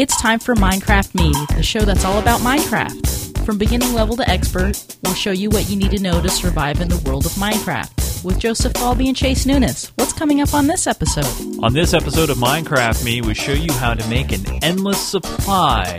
It's time for Minecraft Me, the show that's all about Minecraft. From beginning level to expert, we'll show you what you need to know to survive in the world of Minecraft. With Joseph Falby and Chase Nunes, what's coming up on this episode? On this episode of Minecraft Me, we show you how to make an endless supply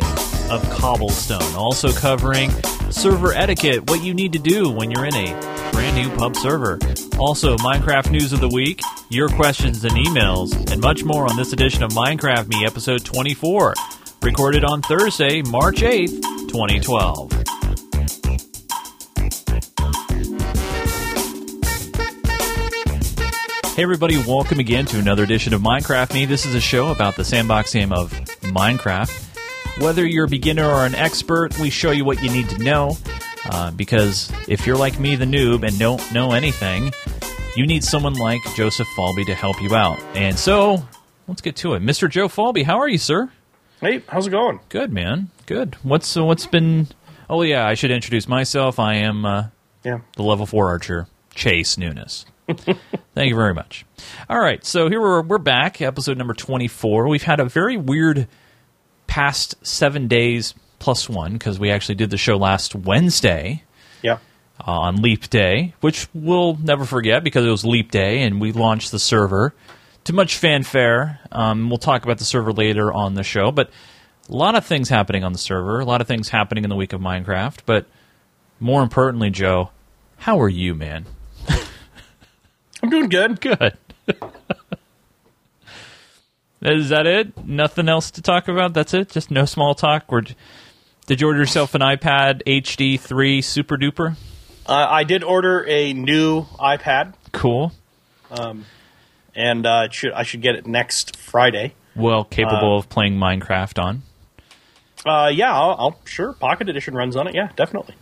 of cobblestone. Also covering server etiquette, what you need to do when you're in a brand new pub server. Also, Minecraft news of the week, your questions and emails, and much more on this edition of Minecraft Me, episode 24, recorded on Thursday, March 8th, 2012. Hey everybody, welcome again to another edition of Minecraft Me. This is a show about the sandbox game of Minecraft. Whether you're a beginner or an expert, we show you what you need to know. Uh, because if you're like me, the noob, and don't know anything, you need someone like Joseph Falby to help you out. And so, let's get to it. Mr. Joe Falby, how are you, sir? Hey, how's it going? Good, man. Good. What's uh, what's been? Oh yeah, I should introduce myself. I am uh, Yeah. the level four archer, Chase Nunes. Thank you very much. All right, so here we're we're back, episode number twenty four. We've had a very weird past seven days plus one because we actually did the show last Wednesday Yeah. uh, on Leap Day, which we'll never forget because it was Leap Day and we launched the server to much fanfare. Um, we'll talk about the server later on the show, but a lot of things happening on the server, a lot of things happening in the week of Minecraft, but more importantly, Joe, how are you, man? I'm doing good. Good. Is that it? Nothing else to talk about? That's it? Just no small talk? Or did you order yourself an iPad HD 3 Super Duper? Uh, I did order a new iPad, Cool. and uh, it should I should get it next Friday. Well, capable of playing Minecraft on. Uh, yeah, I'll, I'll sure Pocket Edition runs on it. Yeah, definitely.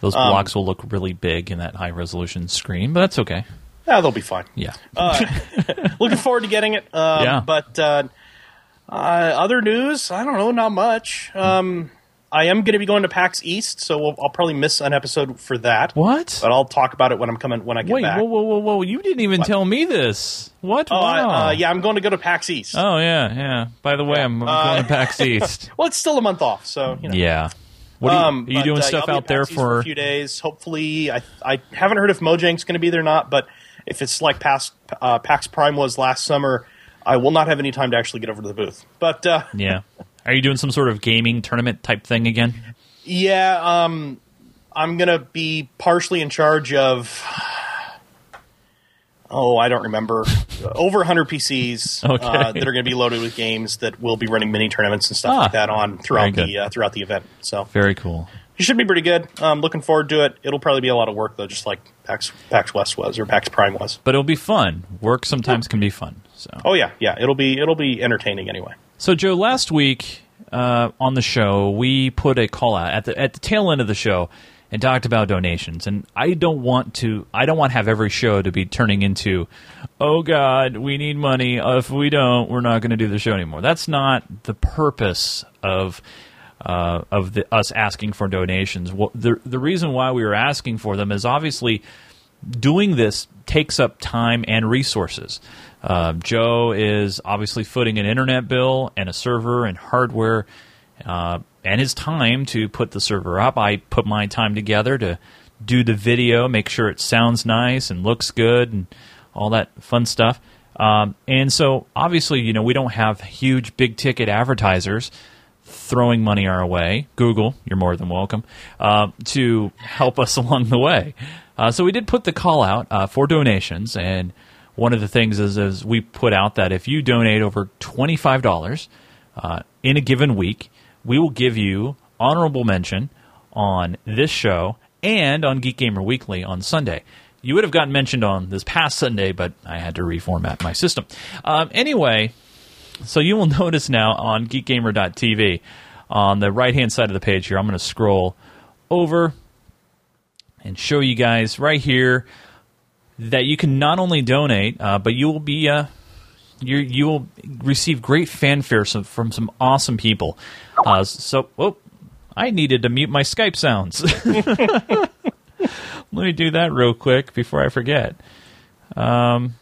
Those blocks will look really big in that high resolution screen, but that's okay. Yeah, they'll be fine. Yeah. Looking forward to getting it. Um, Yeah. But uh, uh, other news, I don't know, not much. Um, I am going to be going to PAX East, so we'll, I'll probably miss an episode for that. what? But I'll talk about it when I'm coming when I get Wait, back. whoa, whoa, whoa, whoa! You didn't even tell me this. What? Oh, I- wow. uh, yeah, I'm going to go to PAX East. Oh, yeah, yeah. By the way, I'm Uh, going to PAX East. Well, it's still a month off, so you know. yeah. What are you, Um, are you but, doing uh, stuff I'll be out at there PAX East for? a few days? Hopefully, I I haven't heard if Mojang's going to be there or not, but if it's like past uh, PAX Prime was last summer, I will not have any time to actually get over to the booth. But uh, Yeah. Are you doing some sort of gaming tournament type thing again? yeah, um, I'm going to be partially in charge of. Oh, I don't remember. Over 100 PCs Okay. uh, that are going to be loaded with games that will be running mini tournaments and stuff Ah, like that on throughout the uh, throughout the event. So Very cool. It should be pretty good. I'm looking forward to it. It'll probably be a lot of work though, just like PAX, PAX West was or PAX Prime was. But it'll be fun. Work sometimes can be fun. So, Oh yeah, yeah. It'll be it'll be entertaining anyway. So Joe, last week uh, on the show, we put a call out at the at the tail end of the show and talked about donations. And I don't want to. I don't want to have every show to be turning into, oh God, we need money. If we don't, we're not going to do the show anymore. That's not the purpose of. Uh, of the, us asking for donations. What, the the reason why we are asking for them is obviously doing this takes up time and resources. Uh, Joe is obviously footing an internet bill and a server and hardware uh, and his time to put the server up. I put my time together to do the video, make sure it sounds nice and looks good and all that fun stuff. Um, and so, obviously, you know, we don't have huge, big ticket advertisers throwing money our way, Google, you're more than welcome, uh, to help us along the way. Uh, so we did put the call out uh, for donations, and one of the things is, is we put out that if you donate over $25 uh, in a given week, we will give you honorable mention on this show and on Geek Gamer Weekly on Sunday. You would have gotten mentioned on this past Sunday, but I had to reformat my system. Um, anyway, so you will notice now on geekgamer.tv on the right hand side of the page here, I'm going to scroll over and show you guys right here that you can not only donate, uh, but you will be uh, you you will receive great fanfare some, from some awesome people. Uh, so, oh, I needed to mute my Skype sounds. Let me do that real quick before I forget. Um,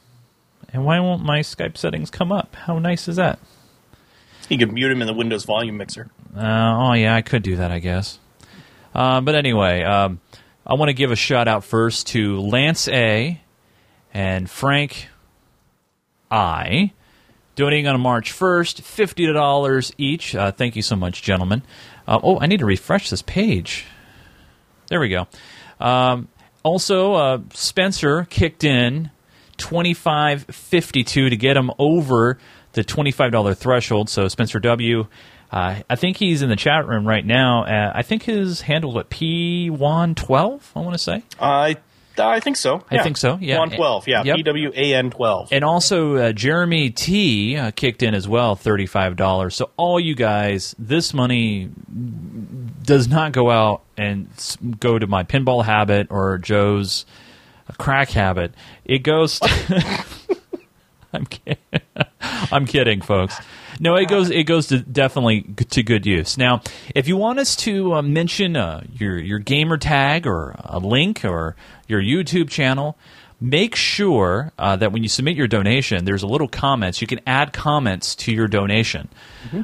and why won't my Skype settings come up? How nice is that? You could mute him in the Windows volume mixer. Uh, oh yeah, I could do that, I guess. Uh, but anyway, um, I want to give a shout out first to Lance A. and Frank I. Donating on March 1st, $50 each. Uh, thank you so much, gentlemen. Uh, oh, I need to refresh this page. There we go. Um, also, uh, Spencer kicked in twenty five fifty two to get him over the twenty five dollar threshold. So Spencer W. Uh, I think he's in the chat room right now. Uh, I think his handle at P one twelve. I want to say. I I think so. I think so, yeah. One twelve. Yeah. Yep. P W A N twelve. And also, uh, Jeremy T uh, kicked in as well, thirty-five dollars. So all you guys, this money does not go out and go to my pinball habit or Joe's crack habit. It goes. To I'm kidding. I'm kidding, folks. No, it goes. It goes to definitely to good use. Now, if you want us to uh, mention uh, your your gamer tag or a link or your YouTube channel, make sure uh, that when you submit your donation, there's a little comments. You can add comments to your donation,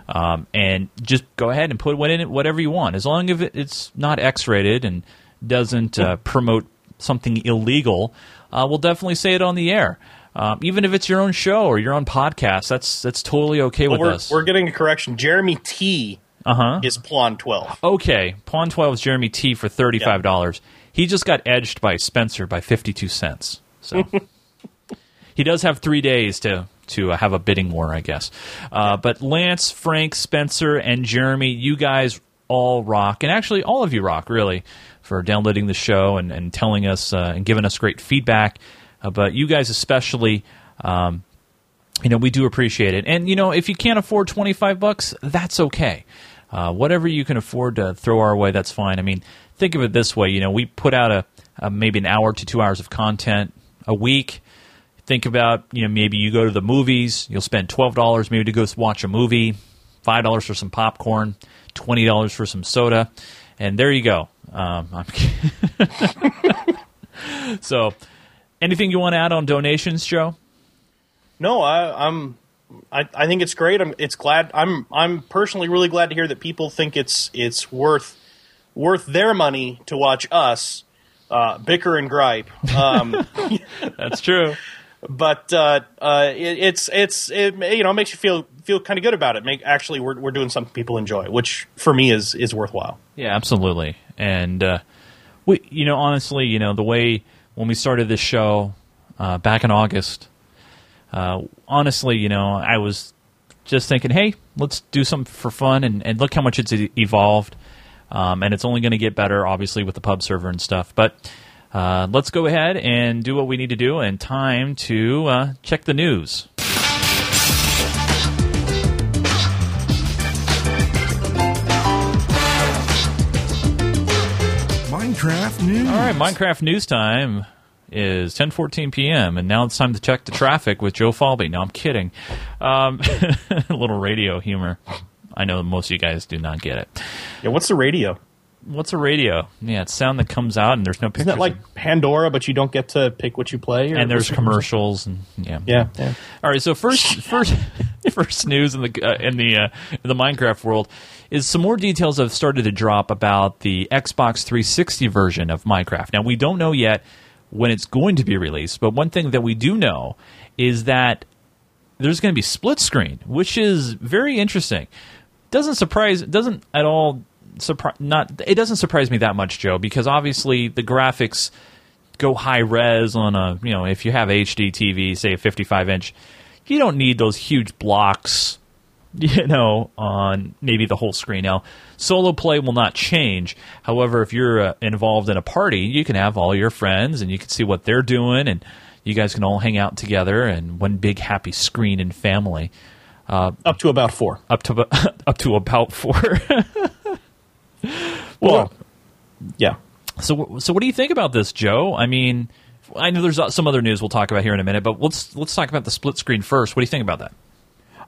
um, and just go ahead and put what in it, whatever you want, as long as it's not X-rated and doesn't uh, promote something illegal. Uh, we'll definitely say it on the air. Um, even if it's your own show or your own podcast, that's that's totally okay with we're, us. we're getting a correction. Jeremy T Uh huh. is Pawn twelve. Okay, Pawn Twelve is Jeremy T for thirty five dollars. He just got edged by Spencer by fifty two cents. So he does have three days to to uh, have a bidding war, I guess. Uh, but Lance, Frank, Spencer, and Jeremy, you guys all rock, and actually all of you rock, really, for downloading the show and, and telling us uh, and giving us great feedback. Uh, but you guys especially. Um, you know, we do appreciate it. And, you know, if you can't afford 25 bucks, that's okay. Uh, whatever you can afford to throw our way, that's fine. I mean, think of it this way. You know, we put out a, a maybe an hour to two hours of content a week. Think about, you know, maybe you go to the movies, you'll spend $12 maybe to go watch a movie, $5 for some popcorn, $20 for some soda, and there you go. Um, so, anything you want to add on donations, Joe? No, I, I'm. I, I think it's great. I'm. It's glad. I'm. I'm personally really glad to hear that people think it's it's worth worth their money to watch us uh, bicker and gripe. Um, That's true. but uh, uh, it, it's it's it you know makes you feel feel kind of good about it. Make actually we're we're doing something people enjoy, which for me is is worthwhile. Yeah, absolutely. And uh, we, you know, honestly, you know, the way when we started this show uh, back in August, uh, honestly, you know, I was just thinking, hey, let's do something for fun, and, and look how much it's evolved. Um, and it's only going to get better, obviously, with the pub server and stuff. But uh, let's go ahead and do what we need to do, and time to uh, check the news. Minecraft news. All right, Minecraft news time is 10:14 p.m. and now it's time to check the traffic with Joe Falby. No, I'm kidding. Um, a little radio humor. I know most of you guys do not get it. Yeah, what's the radio? What's a radio? Yeah, it's sound that comes out and there's no pictures. Isn't that like Pandora, but you don't get to pick what you play? Or and there's commercials and yeah. Yeah, yeah. All right, so first, first, first news in the uh, in the uh, in the Minecraft world is some more details have started to drop about the Xbox 360 version of Minecraft. Now we don't know yet when it's going to be released, but one thing that we do know is that there's going to be split screen, which is very interesting. Doesn't surprise, doesn't at all surprise. Not it doesn't surprise me that much, Joe, because obviously the graphics go high res on a you know if you have HD TV, say a 55 inch, you don't need those huge blocks, you know, on maybe the whole screen. Now, solo play will not change. However, if you're uh, involved in a party, you can have all your friends and you can see what they're doing, and you guys can all hang out together and one big happy screen and family. Up to about four. Up to up to about four. Well, yeah. So, so what do you think about this, Joe? I mean, I know there's uh, some other news we'll talk about here in a minute, but let's let's talk about the split screen first. What do you think about that?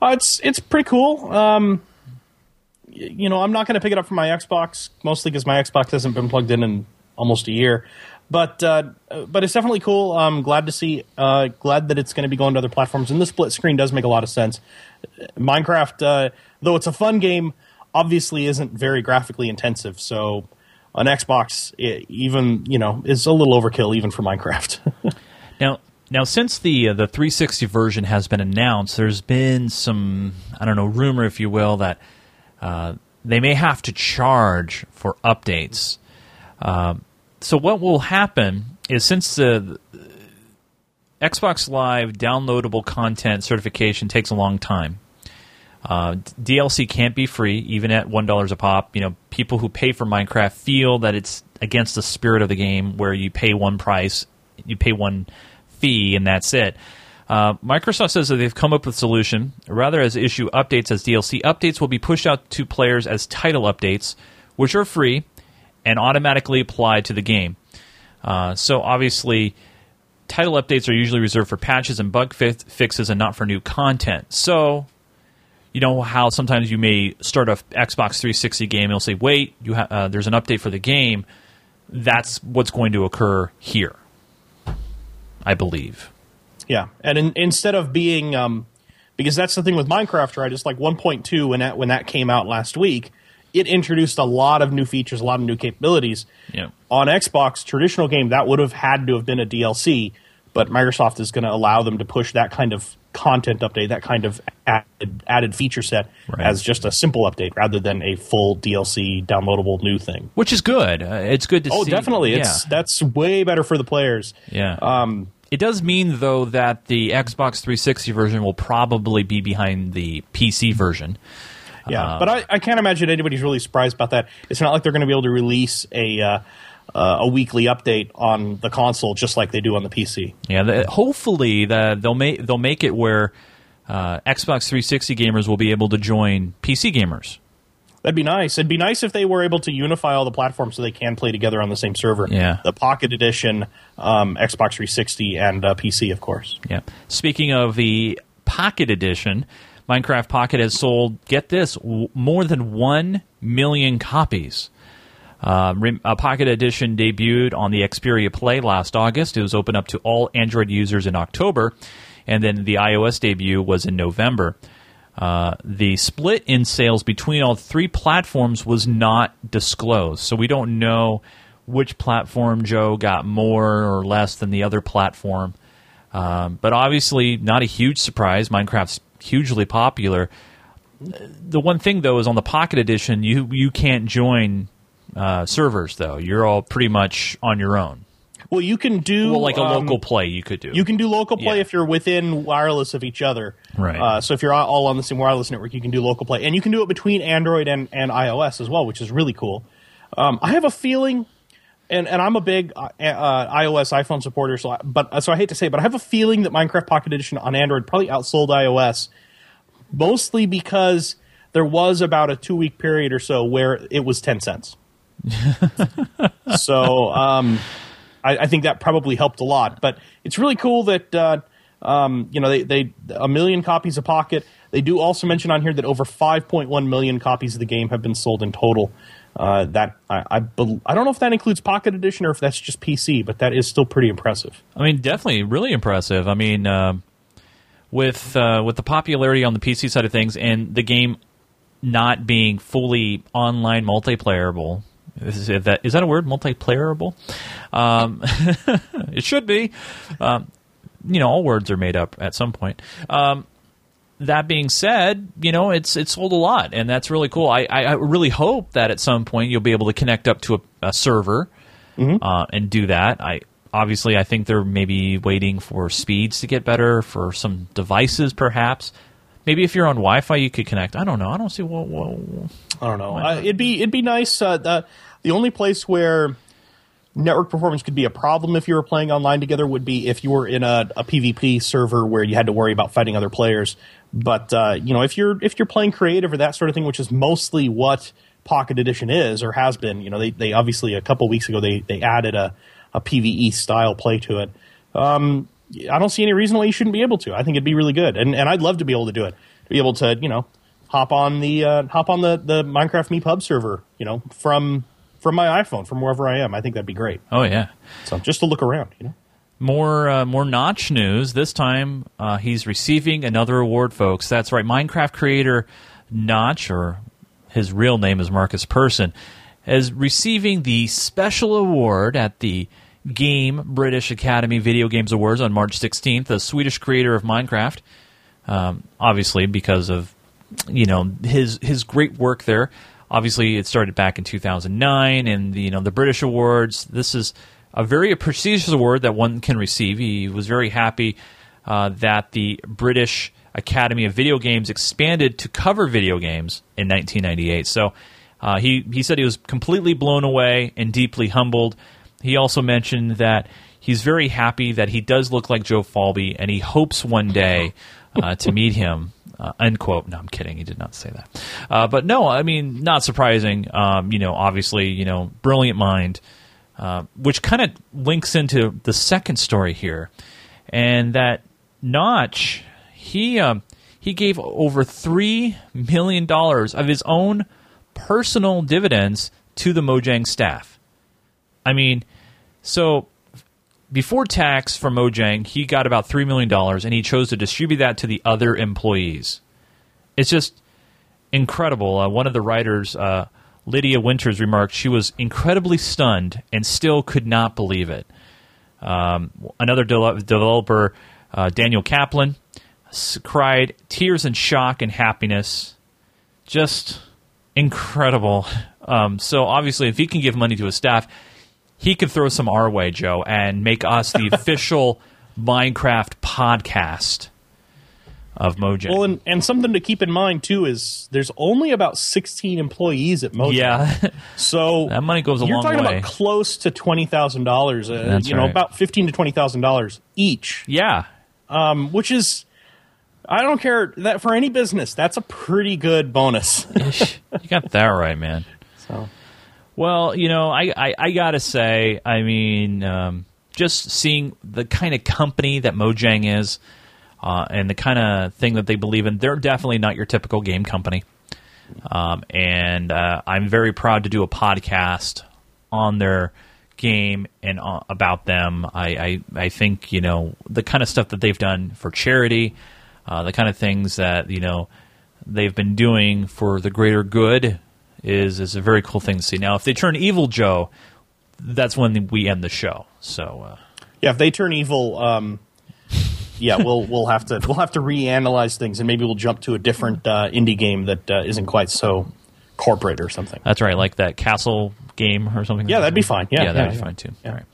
Uh, it's it's pretty cool. Um, you know, I'm not going to pick it up for my Xbox mostly because my Xbox hasn't been plugged in in almost a year. but uh, but it's definitely cool. I'm glad to see. Uh, glad that it's going to be going to other platforms, and the split screen does make a lot of sense. Minecraft, uh, though it's a fun game, obviously isn't very graphically intensive. So on Xbox, it even you know is a little overkill even for Minecraft. now, now since the uh, the 360 version has been announced, there's been some I don't know rumor, if you will, that uh, they may have to charge for updates. Um, so what will happen is since the Xbox Live downloadable content certification takes a long time. Uh, DLC can't be free, even at one dollars a pop. You know, people who pay for Minecraft feel that it's against the spirit of the game, where you pay one price, you pay one fee, and that's it. Uh, Microsoft says that they've come up with a solution. Rather, as issue updates as DLC, updates will be pushed out to players as title updates, which are free and automatically applied to the game. Uh, so obviously, title updates are usually reserved for patches and bug fi- fixes and not for new content. So, you know how sometimes you may start a Xbox 360 game and it'll say, "Wait, you ha- uh, there's an update for the game." That's what's going to occur here, I believe. Yeah, and in, instead of being, um, because that's the thing with Minecraft, right? It's like 1.2 when that when that came out last week it introduced a lot of new features, a lot of new capabilities. Yeah. On Xbox, traditional game that would have had to have been a DLC, but Microsoft is going to allow them to push that kind of content update, that kind of added, added feature set right. as just a simple update rather than a full DLC downloadable new thing. Which is good. Uh, it's good to oh, see. Oh, definitely. Yeah. It's that's way better for the players. Yeah. Um, it does mean though that the Xbox 360 version will probably be behind the PC version. Yeah, uh, but I, I can't imagine anybody's really surprised about that. It's not like they're going to be able to release a uh, uh, a weekly update on the console just like they do on the PC. Yeah, the, hopefully the, they'll make they'll make it where uh, Xbox 360 gamers will be able to join PC gamers. That'd be nice. It'd be nice if they were able to unify all the platforms so they can play together on the same server. Yeah. The Pocket Edition, um, Xbox 360, and uh, PC, of course. Yeah. Speaking of the Pocket Edition, Minecraft Pocket has sold, get this, w- more than 1 million copies. Uh, a Pocket Edition debuted on the Xperia Play last August. It was open up to all Android users in October, and then the iOS debut was in November. Uh, the split in sales between all three platforms was not disclosed, so we don't know which platform Joe got more or less than the other platform. Um, but obviously, not a huge surprise. Minecraft's hugely popular. The one thing though is on the Pocket Edition, you you can't join uh, servers though. You're all pretty much on your own. Well, you can do well, like a um, local play. You could do. You can do local play yeah. if you're within wireless of each other. Right. Uh, so if you're all on the same wireless network, you can do local play, and you can do it between Android and, and iOS as well, which is really cool. Um, I have a feeling, and, and I'm a big uh, uh, iOS iPhone supporter, so I, but uh, so I hate to say, it, but I have a feeling that Minecraft Pocket Edition on Android probably outsold iOS mostly because there was about a two week period or so where it was 10 cents. so um, I, I, think that probably helped a lot. But it's really cool that, uh, um, you know, they, they a million copies of Pocket. They do also mention on here that over 5.1 million copies of the game have been sold in total. Uh, that I, I, I don't know if that includes Pocket Edition or if that's just PC, but that is still pretty impressive. I mean, definitely really impressive. I mean, uh, with uh, with the popularity on the PC side of things and the game not being fully online multiplayerable. Is that is that a word? Multiplayerable? Um, it should be. Um, you know, all words are made up at some point. Um, that being said, you know, it's it's sold a lot, and that's really cool. I, I, really hope that at some point you'll be able to connect up to a, a server mm-hmm. uh, and do that. I obviously, I think they're maybe waiting for speeds to get better for some devices, perhaps. Maybe if you're on Wi-Fi, you could connect. I don't know. I don't see what. what I don't know. Uh, it'd be it'd be nice. Uh, the, the only place where network performance could be a problem if you were playing online together would be if you were in a, a PvP server where you had to worry about fighting other players. But uh, you know, if you're if you're playing creative or that sort of thing, which is mostly what Pocket Edition is or has been, you know, they they obviously a couple weeks ago they they added a a PVE style play to it. Um, I don't see any reason why you shouldn't be able to. I think it'd be really good, and and I'd love to be able to do it. To be able to, you know, hop on the uh, hop on the the Minecraft Me Pub server, you know, from from my iPhone from wherever I am. I think that'd be great. Oh yeah. So just to look around, you know. More uh, more Notch news. This time uh, he's receiving another award, folks. That's right. Minecraft creator Notch, or his real name is Markus Persson, is receiving the special award at the Game British Academy Video Games Awards on March 16th. The Swedish creator of Minecraft, um, obviously because of you know his his great work there. Obviously, it started back in 2009, and the, you know the British awards. This is a very prestigious award that one can receive. He was very happy uh, that the British Academy of Video Games expanded to cover video games in 1998. So uh, he he said he was completely blown away and deeply humbled. He also mentioned that he's very happy that he does look like Joe Falby, and he hopes one day uh, to meet him. Uh, unquote. No, I'm kidding. He did not say that. Uh, but no, I mean, not surprising. Um, you know, obviously, you know, brilliant mind, uh, which kind of links into the second story here, and that Notch he um, he gave over three million dollars of his own personal dividends to the Mojang staff. I mean, so before tax from Mojang, he got about $3 million and he chose to distribute that to the other employees. It's just incredible. Uh, one of the writers, uh, Lydia Winters, remarked she was incredibly stunned and still could not believe it. Um, another de- developer, uh, Daniel Kaplan, s- cried tears and shock and happiness. Just incredible. Um, so obviously, if he can give money to his staff, he could throw some our way, Joe, and make us the official Minecraft podcast of Mojang. Well, and, and something to keep in mind too is there's only about 16 employees at Mojang. yeah, So That money goes a long way. you're talking about close to twenty thousand dollars. Uh, That's you know, right. about fifteen to twenty thousand dollars each, yeah. um, which is. I don't care that for any business. That's a pretty good bonus. you got that right, man. so Well, you know, I, I, I gotta say, I mean, um, just seeing the kind of company that Mojang is, uh, and the kind of thing that they believe in, they're definitely not your typical game company. Um, and uh, I'm very proud to do a podcast on their game and uh, about them. I, I I think you know the kind of stuff that they've done for charity, uh, the kind of things that you know they've been doing for the greater good is is a very cool thing to see. Now, if they turn evil, Joe, that's when we end the show. So. Uh, yeah, if they turn evil, um, yeah, we'll we'll have to we'll have to reanalyze things, and maybe we'll jump to a different uh, indie game that uh, isn't quite so corporate or something. That's right, like that castle game or something. Yeah, that'd be fine. Yeah, yeah, that'd yeah, be yeah. fine too. All right,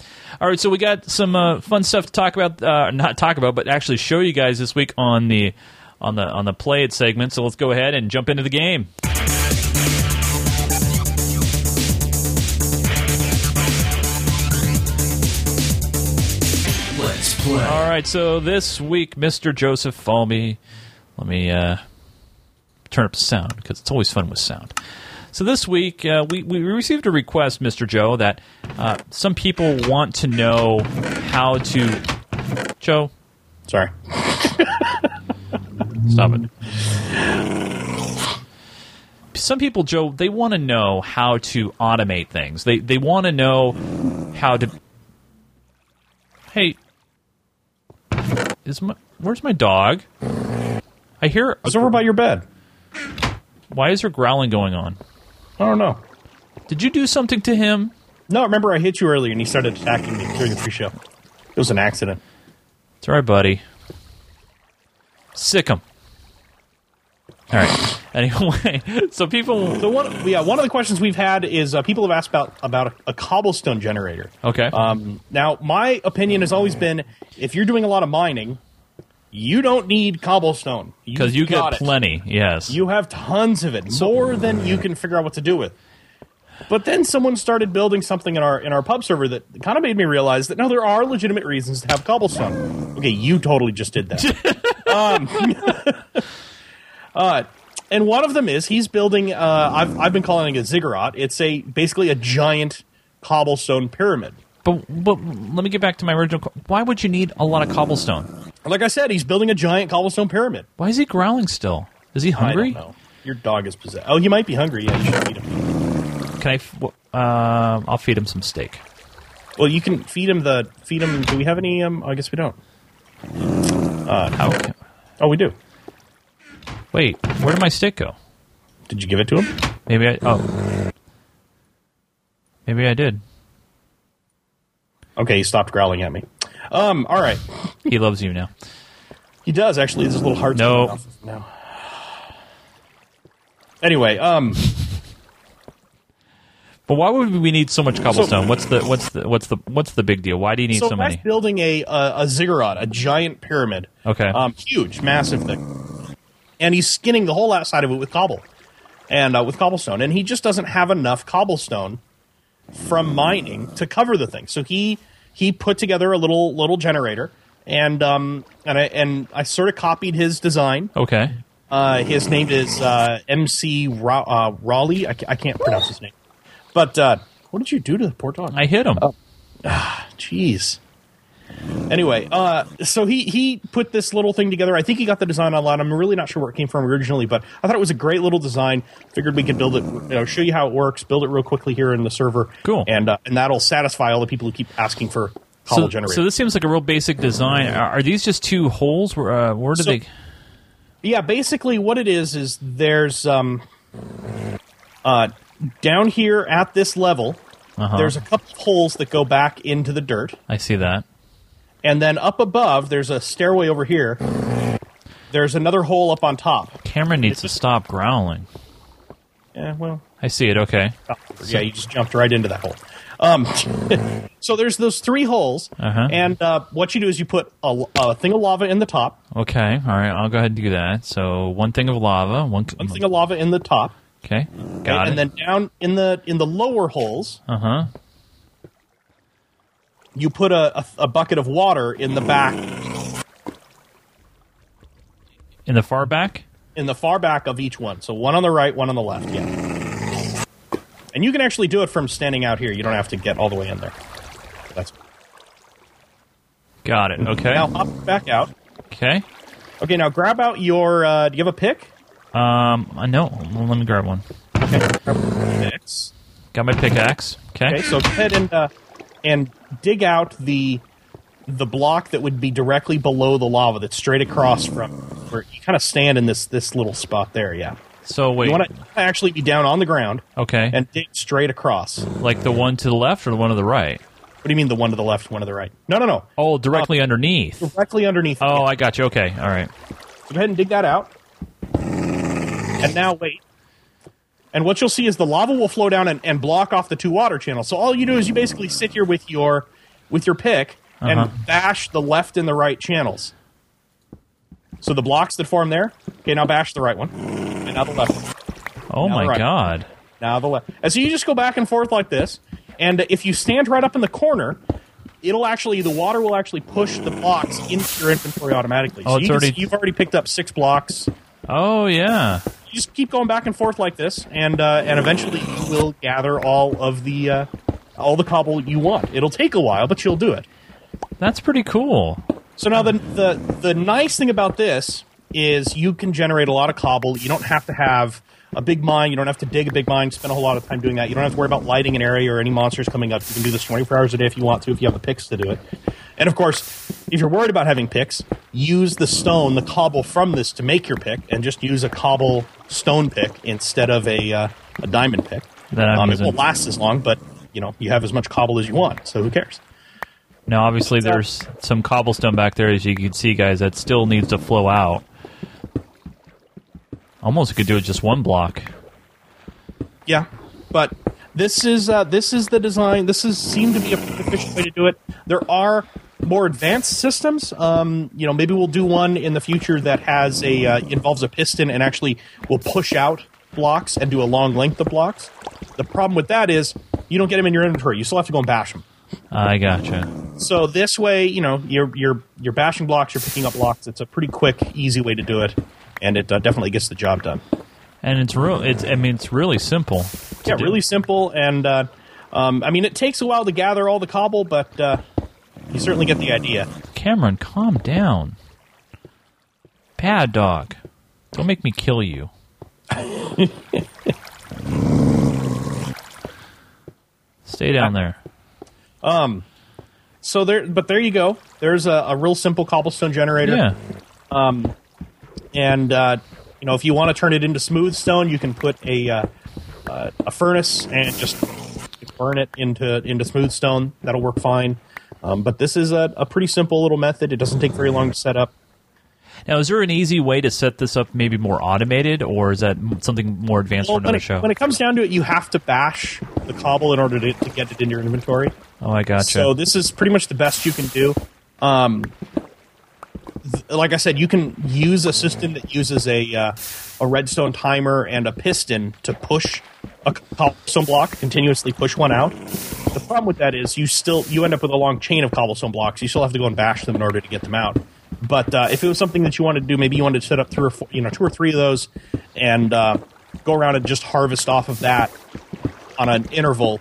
all right. So we got some uh, fun stuff to talk about. Uh, not talk about, but actually show you guys this week on the on the on the play it segment. So let's go ahead and jump into the game. Let's. All right. So this week, Mr. Joseph Falby. Let me uh, turn up the sound because it's always fun with sound. So this week, uh, we, we received a request, Mr. Joe, that uh, some people want to know how to. Joe, Sorry. stop it. Some people, Joe, they want to know how to automate things. They they want to know how to. Hey, is my where's my dog? I hear. It's over by your bed. Why is there growling going on? I don't know. Did you do something to him? No, remember I hit you earlier, and he started attacking me during the pre-show. It was an accident. It's all right, buddy. Sick him. All right. Anyway, so people. So one, yeah, one of the questions we've had is uh, people have asked about about a, a cobblestone generator. Okay. Um, now, my opinion has always been if you're doing a lot of mining, you don't need cobblestone Because you get it. plenty. Yes. You have tons of it, more than you can figure out what to do with. But then someone started building something in our in our pub server that kind of made me realize that no, there are legitimate reasons to have cobblestone. Okay, you totally just did that. um, uh, and one of them is he's building. Uh, I've I've been calling it a ziggurat. It's a basically a giant cobblestone pyramid. But, but let me get back to my original. Why would you need a lot of cobblestone? Like I said, he's building a giant cobblestone pyramid. Why is he growling still? Is he hungry? I don't know. Your dog is possessed. Oh, he might be hungry. Yeah, you should feed him. Can I? f- Um, I'll feed him some steak. Well, you can feed him the feed him. Do we have any? Um, I guess we don't. How? ca- Oh, we do. Wait, where did my stick go? Did you give it to him? Maybe I. Oh. Maybe I did. Okay, he stopped growling at me. Um, all right. He loves you now. He does actually. There's a little heart. No. No. Anyway, um, But why would we need so much cobblestone? what's the what's the what's the what's the big deal? Why do you need so, so, many? building a, a a ziggurat, a giant pyramid. Okay. Um, huge, massive thing, and he's skinning the whole outside of it with cobble, and uh, with cobblestone, and he just doesn't have enough cobblestone from mining to cover the thing. So he he put together a little little generator, and um and I and I sort of copied his design. Okay. Uh, his name is uh, MC Ra- uh, Raleigh. I, ca- I can't pronounce his name, but uh, what did you do to the poor dog? I hit him. Oh. Jeez. Anyway, uh, so he he put this little thing together. I think he got the design online. I'm really not sure where it came from originally, but I thought it was a great little design. Figured we could build it, you know, show you how it works, build it real quickly here in the server. Cool. and uh, and that'll satisfy all the people who keep asking for cobble So, generator. so this seems like a real basic design. Are, are these just two holes? Where uh, where do So- they? Yeah, basically what it is is there's um uh down here at this level, Uh-huh. there's a couple of holes that go back into the dirt. I see that. And then up above, there's a stairway over here. There's another hole up on top. Cameron needs to stop growling. Yeah, well, I see it. Okay. oh, yeah, you just jumped right into that hole. Um, so there's those three holes, Uh-huh. and uh, what you do is you put a, a thing of lava in the top, Okay. All right. I'll go ahead and do that. So one thing of lava. One. one thing of lava in the top, Okay. Got and it. then down in the in the lower holes, uh huh. You put a, a, a bucket of water in the back, In the far back. in the far back of each one. So one on the right, one on the left. Yeah. And you can actually do it from standing out here. You don't have to get all the way in there. That's Got it. Okay. now hop back out. Okay. Okay, now grab out your. Uh, do you have a pick? Um. I know. Well, let me grab one. Okay. Picks. Got my pickaxe. Okay. Okay, so go ahead and uh, and dig out the the block that would be directly below the lava that's straight across from where you kind of stand in this this little spot there. Yeah, So wait. you want to actually be down on the ground okay. and dig straight across. Like the one to the left or the one to the right? What do you mean the one to the left, one to the right? No, no, no, Oh, directly uh, underneath. directly underneath. Oh, I got you. Okay. All right. So go ahead and dig that out. And now wait. And what you'll see is the lava will flow down and, and block off the two water channels. So all you do is you basically sit here with your with your pick and Uh-huh. bash the left and the right channels. So the blocks that form there, okay, now bash the right one. And now the left one. Oh my right. god. Now the left. And so you just go back and forth like this. And if you stand right up in the corner, it'll actually the water will actually push the blocks into your inventory automatically. Oh, so it's you you've already picked up six blocks Oh yeah. Just keep going back and forth like this, and uh, and eventually you will gather all of the uh, all the cobble you want. It'll take a while, but you'll do it. That's pretty cool. So now the the the nice thing about this is you can generate a lot of cobble. You don't have to have a big mine. You don't have to dig a big mine. Spend a whole lot of time doing that. You don't have to worry about lighting an area or any monsters coming up. You can do this 24 hours a day if you want to, if you have the picks to do it. And of course, if you're worried about having picks, use the stone, the cobble from this to make your pick, and just use a cobble stone pick instead of a uh, a diamond pick. That Um, it won't last as long, but you know you have as much cobble as you want, so who cares? Now, obviously, there's some cobblestone back there, as you can see, guys. That still needs to flow out. Almost could do it just one block. Yeah, but this is uh, this is the design. This is seemed to be a pretty efficient way to do it. There are more advanced systems. Um, you know, maybe we'll do one in the future that has a uh, involves a piston and actually will push out blocks and do a long length of blocks. The problem with that is you don't get them in your inventory. You still have to go and bash them. I gotcha. So this way, you know, you're you're you're bashing blocks, you're picking up blocks. It's a pretty quick, easy way to do it, and it uh, definitely gets the job done. And it's real. It's. I mean, it's really simple. Yeah, do. really simple, and uh, um, I mean, it takes a while to gather all the cobble, but uh, you certainly get the idea. Cameron, calm down. Bad dog. Don't make me kill you. Stay down there. Um, so there, but there you go. There's a, a real simple cobblestone generator. Yeah. Um, and uh, you know if you want to turn it into smooth stone, you can put a uh, uh, a furnace and just burn it into into smooth stone. That'll work fine. Um, but this is a, a pretty simple little method. It doesn't take very long to set up. Now, is there an easy way to set this up, maybe more automated, or is that something more advanced Well, for when, another it, show? when it comes down to it, you have to bash the cobble in order to, to get it in your inventory. oh, I gotcha. So this is pretty much the best you can do. Um, like I said, you can use a system that uses a uh, a redstone timer and a piston to push a cobblestone block, continuously push one out. The problem with that is you still you end up with a long chain of cobblestone blocks. You still have to go and bash them in order to get them out. But uh, if it was something that you wanted to do, maybe you wanted to set up three or four, you know, two or three of those, and uh, go around and just harvest off of that on an interval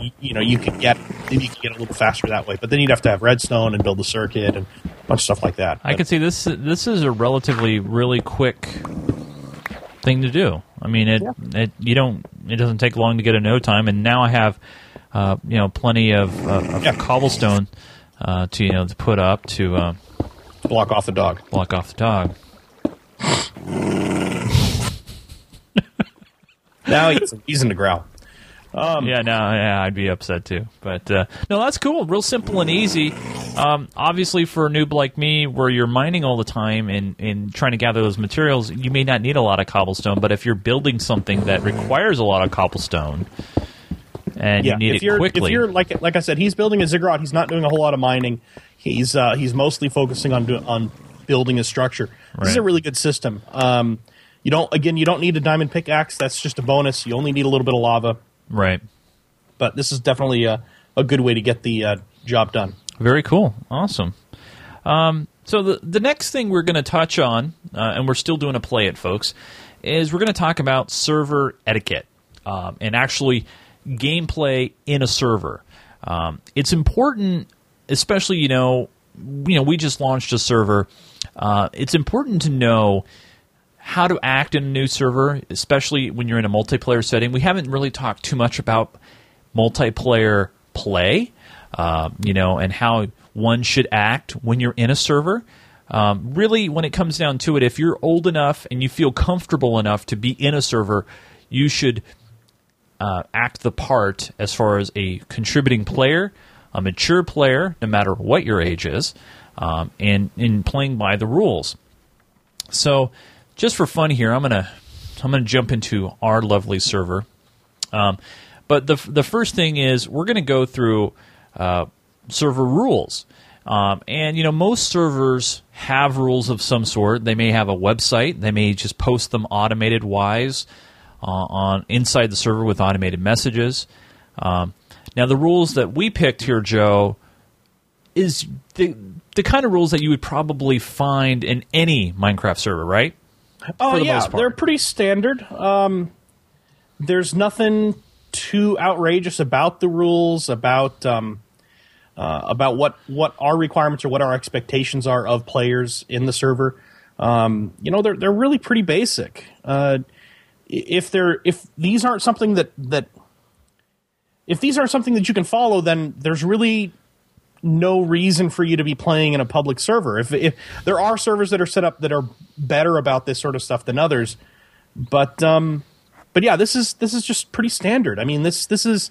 you, you know you could get maybe you could get a little faster that way. But then you'd have to have redstone and build the circuit and bunch of stuff like that. I But- can see this. This is a relatively really quick thing to do. I mean, it, it you don't. It doesn't take long to get a no time, and now I have, uh, you know, plenty of, uh, of Yeah. cobblestone uh, to you know to put up to uh, block off the dog. block off the dog. Now he's a reason to growl. Um, yeah, no, yeah, I'd be upset too. But uh, no, that's cool. Real simple and easy. Um, obviously, for a noob like me, where you're mining all the time and, and trying to gather those materials, you may not need a lot of cobblestone. But if you're building something that requires a lot of cobblestone and Yeah, you need if it you're quickly, if you're like like I said, he's building a ziggurat. He's not doing a whole lot of mining. He's uh, he's mostly focusing on do, on building a structure. This is a really good system. Um, you don't again, you don't need a diamond pickaxe. That's just a bonus. You only need a little bit of lava. Right? But this is definitely a, a good way to get the uh, job done. Very cool. Awesome. Um, so the the next thing we're going to touch on, uh, and we're still doing a play it, folks, is we're going to talk about server etiquette um, and actually gameplay in a server. Um, it's important, especially you know, you know, we just launched a server. Uh, it's important to know how to act in a new server, especially when you're in a multiplayer setting. We haven't really talked too much about multiplayer play, uh, you know, and how one should act when you're in a server. Um, really, when it comes down to it, if you're old enough and you feel comfortable enough to be in a server, you should uh, act the part as far as a contributing player, a mature player, no matter what your age is, um, and in playing by the rules. So, just for fun here, I'm gonna I'm gonna jump into our lovely server. Um, but the the first thing is we're gonna go through uh, server rules. Um, and you know most servers have rules of some sort. They may have a website. They may just post them automated wise uh, on inside the server with automated messages. Um, now the rules that we picked here, Joe, is the the kind of rules that you would probably find in any Minecraft server, right? Oh the yeah, they're pretty standard. Um, there's nothing too outrageous about the rules about um, uh, about what what our requirements or what our expectations are of players in the server. Um, you know, they're they're really pretty basic. Uh, if they're if these aren't something that that if these aren't something that you can follow, then there's really no reason for you to be playing in a public server. If, if there are servers that are set up that are better about this sort of stuff than others, but um, but yeah, this is this is just pretty standard. I mean this this is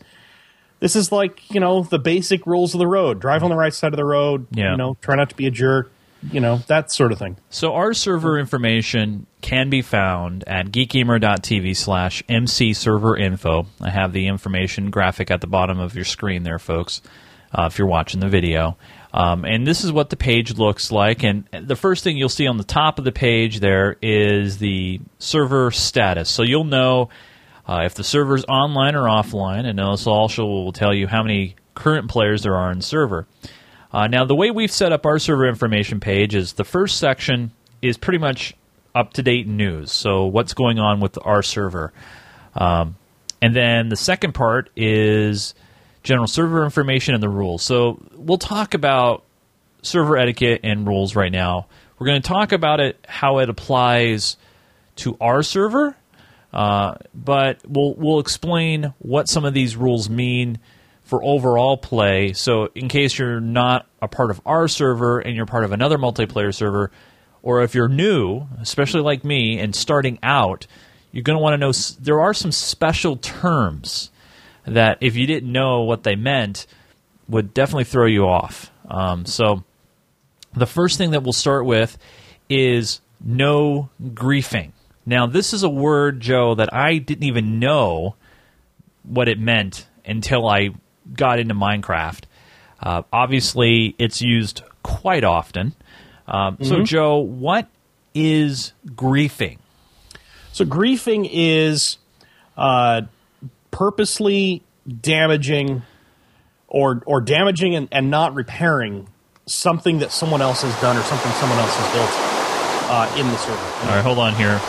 this is like you know the basic rules of the road: drive on the right side of the road. Yeah. You know, try not to be a jerk. You know that sort of thing. So our server information can be found at geekgamer.tv slash mc server info. I have the information graphic at the bottom of your screen there, folks, uh, if you're watching the video. Um, and this is what the page looks like. And the first thing you'll see on the top of the page there is the server status. So you'll know uh, if the server's online or offline, and this also will tell you how many current players there are in the server. Uh, now, the way we've set up our server information page is the first section is pretty much up to date news. So, what's going on with our server? Um, and then the second part is general server information and the rules. So, we'll talk about server etiquette and rules right now. We're going to talk about it, how it applies to our server, uh, but we'll we'll explain what some of these rules mean for overall play. So, in case you're not a part of our server and you're part of another multiplayer server, or if you're new, especially like me, and starting out, you're going to want to know there are some special terms that if you didn't know what they meant, would definitely throw you off. Um, so, the first thing that we'll start with is no griefing. Now, this is a word, Joe, that I didn't even know what it meant until I got into Minecraft. Uh, obviously, it's used quite often. Um, So, Joe, what is griefing? So griefing is uh, purposely damaging or or damaging and, and not repairing something that someone else has done or something someone else has built uh, in the server. All right, hold on here.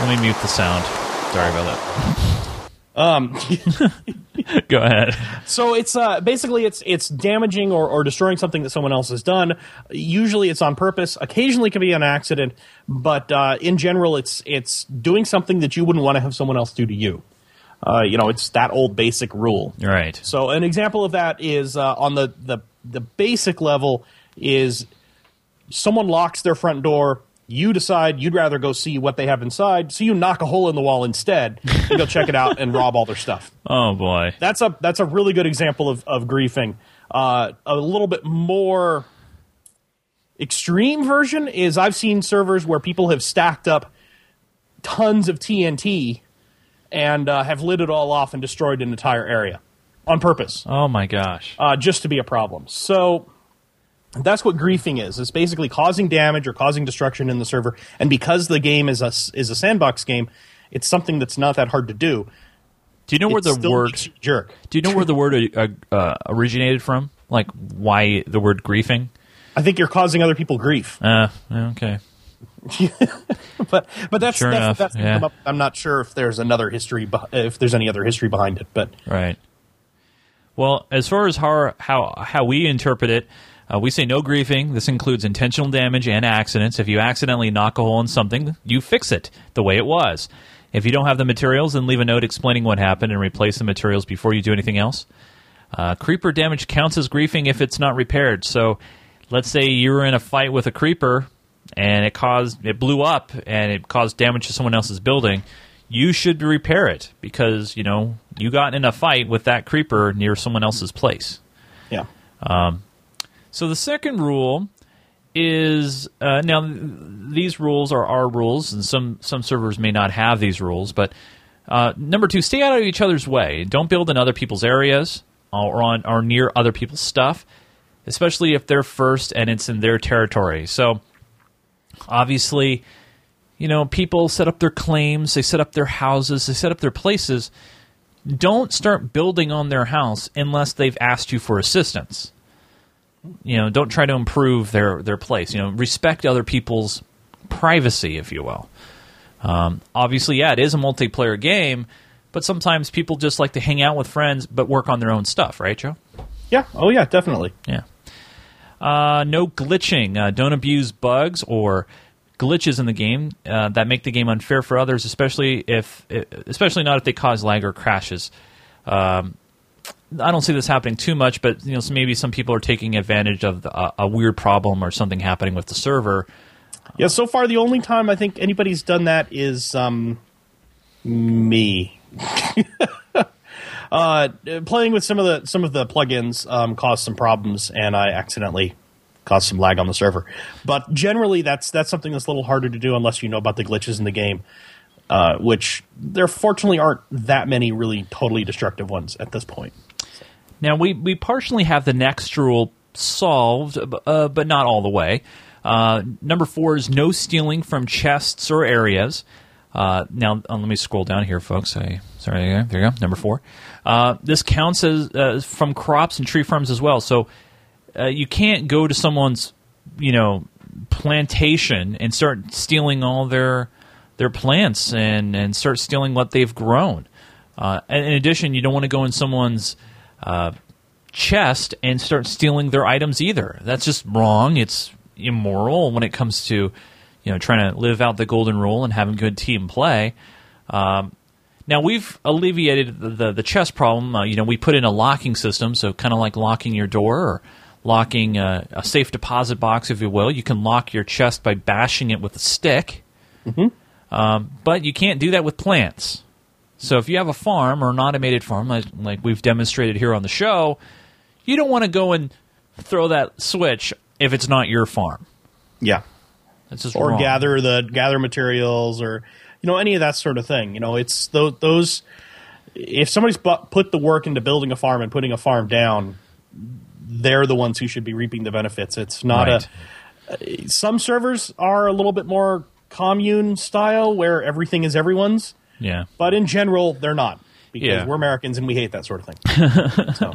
Let me mute the sound. Sorry about that. Um, Go ahead. so it's uh, basically it's it's damaging or, or destroying something that someone else has done. Usually it's on purpose. Occasionally it can be an accident, but uh, in general it's it's doing something that you wouldn't want to have someone else do to you. Uh, you know, it's that old basic rule. Right. So an example of that is uh, on the, the the basic level is someone locks their front door. You decide you'd rather go see what they have inside, so you knock a hole in the wall instead and go check it out and rob all their stuff. Oh boy. That's a that's a really good example of of griefing. Uh, a little bit more extreme version is I've seen servers where people have stacked up tons of TNT and uh, have lit it all off and destroyed an entire area on purpose Oh my gosh. uh, just to be a problem. So that's what griefing is. It's basically causing damage or causing destruction in the server. And because the game is a is a sandbox game, it's something that's not that hard to do. Do you know where It the word? makes you a jerk. Do you know where the word uh, uh, originated from? Like why the word griefing? I think you're causing other people grief. Uh, okay. But but that's Sure that's, enough, that's yeah. I'm not sure if there's another history if there's any other history behind it. But Right. Well, as far as how how how we interpret it, uh, we say no griefing. This includes intentional damage and accidents. If you accidentally knock a hole in something, you fix it the way it was. If you don't have the materials, then leave a note explaining what happened and replace the materials before you do anything else. Uh, creeper damage counts as griefing if it's not repaired. So, let's say you were in a fight with a creeper and it caused it blew up and it caused damage to someone else's building. You should repair it because you know you got in a fight with that creeper near someone else's place. yeah, So the second rule is uh, now these rules are our rules, and some some servers may not have these rules. But uh, number two, stay out of each other's way. Don't build in other people's areas or on or near other people's stuff, especially if they're first and it's in their territory. So obviously, you know, people set up their claims, they set up their houses, they set up their places. Don't start building on their house unless they've asked you for assistance. You know don't try to improve their their place. You know respect other people's privacy if you will. Um, obviously yeah it is a multiplayer game but sometimes people just like to hang out with friends but work on their own stuff right joe? Yeah, oh yeah, definitely. yeah uh, no glitching uh, don't abuse bugs or glitches in the game uh, that make the game unfair for others especially if especially not if they cause lag or crashes um, I don't see this happening too much, but you know, so maybe some people are taking advantage of the, uh, a weird problem or something happening with the server. Yeah, so far the only time I think anybody's done that is um, me. uh, playing with some of the some of the plugins um, caused some problems, and I accidentally caused some lag on the server. But generally, that's that's something that's a little harder to do unless you know about the glitches in the game. Uh, which there fortunately aren't that many really totally destructive ones at this point. Now we we partially have the next rule solved, uh, but not all the way. Uh, number four is no stealing from chests or areas. Uh, now uh, let me scroll down here, folks. I, sorry, there you go. Number four. Uh, this counts as uh, from crops and tree farms as well. So uh, you can't go to someone's you know plantation and start stealing all their their plants and and start stealing what they've grown. Uh, in addition, you don't want to go in someone's uh, chest and start stealing their items either. That's just wrong. It's immoral when it comes to you know trying to live out the golden rule and having good team play. Um, Now we've alleviated the the, the chest problem. Uh, you know, we put in a locking system, so kind of like locking your door or locking a, a, safe deposit box, if you will. You can lock your chest by bashing it with a stick, mm-hmm. um, but you can't do that with plants. So if you have a farm or an automated farm, like, like we've demonstrated here on the show, you don't want to go and throw that switch if it's not your farm. Yeah, that's just or wrong. gather the gather materials or you know any of that sort of thing. You know, it's those those. If somebody's put the work into building a farm and putting a farm down, they're the ones who should be reaping the benefits. It's not right. a. Some servers are a little bit more commune style where everything is everyone's. Yeah. But in general, they're not because yeah. we're Americans and we hate that sort of thing. so.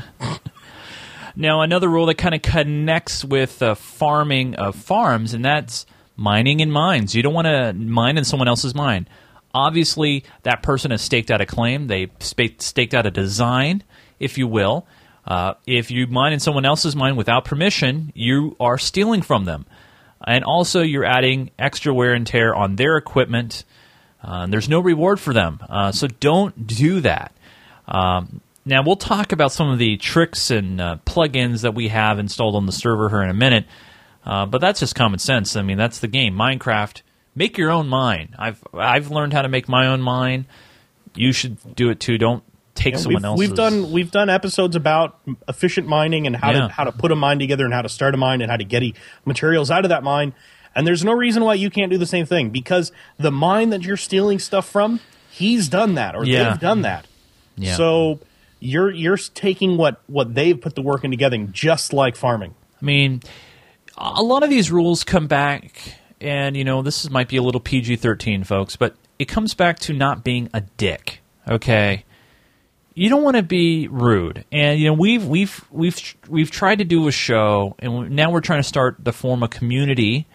Now, another rule that kind of connects with uh, farming of farms, and that's mining in mines. You don't want to mine in someone else's mine. Obviously, that person has staked out a claim. They staked out a design, if you will. Uh, if you mine in someone else's mine without permission, you are stealing from them. And also, you're adding extra wear and tear on their equipment. Uh, there's no reward for them. Uh, so don't do that. Um, now, we'll talk about some of the tricks and uh, plugins that we have installed on the server here in a minute. Uh, but that's just common sense. I mean, that's the game. Minecraft, make your own mine. I've I've learned how to make my own mine. You should do it too. Don't take yeah, someone else's. We've done we've done episodes about efficient mining and how yeah. to how to put a mine together and how to start a mine and how to get materials out of that mine. And there's no reason why you can't do the same thing because the mine that you're stealing stuff from, he's done that or yeah. they've done that. Yeah. So you're you're taking what what they've put the work in together, just like farming. I mean, a lot of these rules come back, and you know this might be a little PG thirteen, folks, but it comes back to not being a dick. Okay, you don't want to be rude. And you know, we've we've we've we've tried to do a show, and now we're trying to start to form a community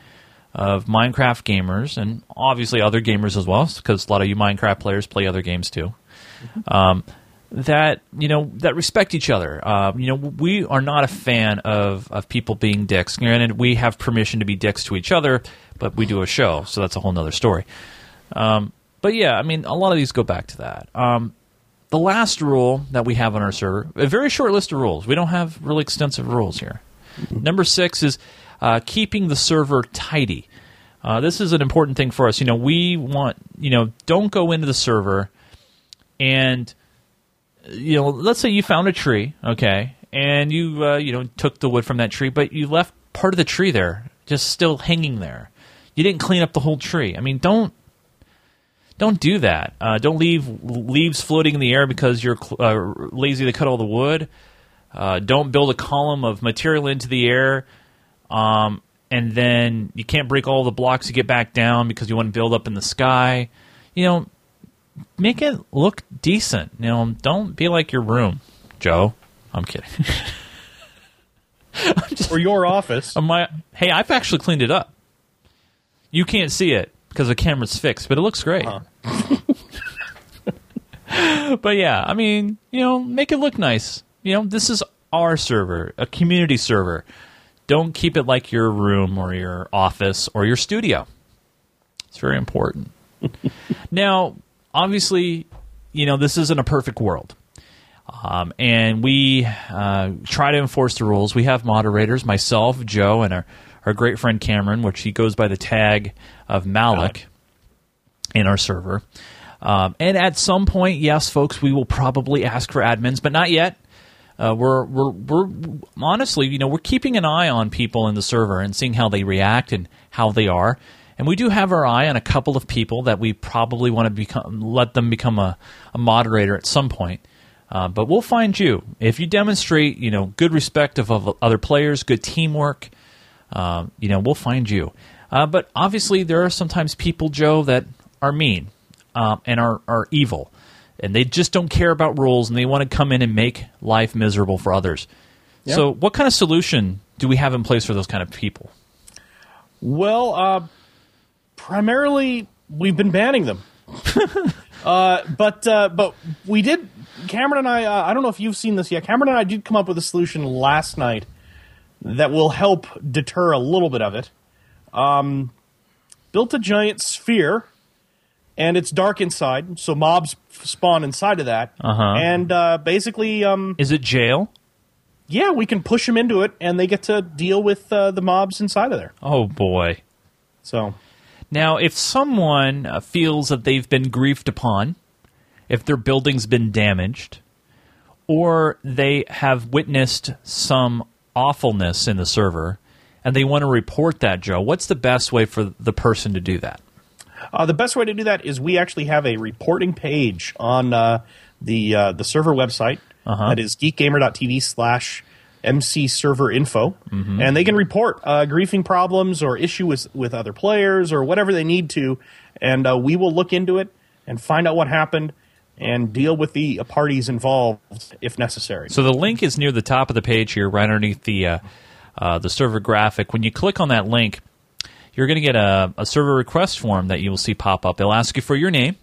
of Minecraft gamers, and obviously other gamers as well, because a lot of you Minecraft players play other games too. Mm-hmm. Um, that you know that respect each other. Uh, you know, we are not a fan of of people being dicks. Granted, we have permission to be dicks to each other, but we do a show, so that's a whole other story. Um, but yeah, I mean, a lot of these go back to that. Um, the last rule that we have on our server, a very short list of rules. We don't have really extensive rules here. Number six is uh, keeping the server tidy. Uh, this is an important thing for us. You know, we want, you know, don't go into the server and, you know, let's say you found a tree, okay, and you, uh, you know, took the wood from that tree, but you left part of the tree there, just still hanging there. You didn't clean up the whole tree. I mean, don't don't do that. Uh, don't leave leaves floating in the air because you're uh, lazy to cut all the wood. Uh, don't build a column of material into the air, um, and then you can't break all the blocks to get back down because you want to build up in the sky. You know, make it look decent. You know, don't be like your room, Joe. I'm kidding. I'm just, or your office. My, hey, I've actually cleaned it up. You can't see it because the camera's fixed, but it looks great. Uh-huh. but yeah, I mean, you know, make it look nice. You know, this is our server, a community server. Don't keep it like your room or your office or your studio. It's very important. now, obviously, you know, this isn't a perfect world. Um, and we uh, try to enforce the rules. We have moderators, myself, Joe, and our our great friend Cameron, which he goes by the tag of Malik in our server. Um, and at some point, yes, folks, we will probably ask for admins, but not yet. Uh, we're, we're, we're honestly, you know, we're keeping an eye on people in the server and seeing how they react and how they are. And we do have our eye on a couple of people that we probably want to become, let them become a, a moderator at some point. Uh, but we'll find you if you demonstrate, you know, good respect of, of other players, good teamwork, um, you know, we'll find you. Uh, but obviously, there are sometimes people, Joe, that are mean um, and are, are evil. And they just don't care about rules and they want to come in and make life miserable for others. Yeah. So, what kind of solution do we have in place for those kind of people? Well, uh, primarily, we've been banning them. uh, but uh, but we did. Cameron and I. Uh, I don't know if you've seen this yet. Cameron and I did come up with a solution last night that will help deter a little bit of it. Um, built a giant sphere and it's dark inside, so mobs f- spawn inside of that. Uh-huh. And uh, basically, um, Is it jail? yeah, we can push them into it, and they get to deal with uh, the mobs inside of there. Oh boy. So Now, if someone uh, feels that they've been griefed upon, if their building's been damaged, or they have witnessed some awfulness in the server, and they want to report that, Joe, what's the best way for the person to do that? Uh, the best way to do that is we actually have a reporting page on uh, the uh, the server website. Uh-huh. That is geekgamer.tv slash MC server info. Mm-hmm. And they can report uh, griefing problems or issue with, with other players or whatever they need to. And uh, we will look into it and find out what happened and deal with the uh, parties involved if necessary. So the link is near the top of the page here, right underneath the uh, uh, the server graphic. When you click on that link, you're going to get a, a server request form that you will see pop up. They'll ask you for your name,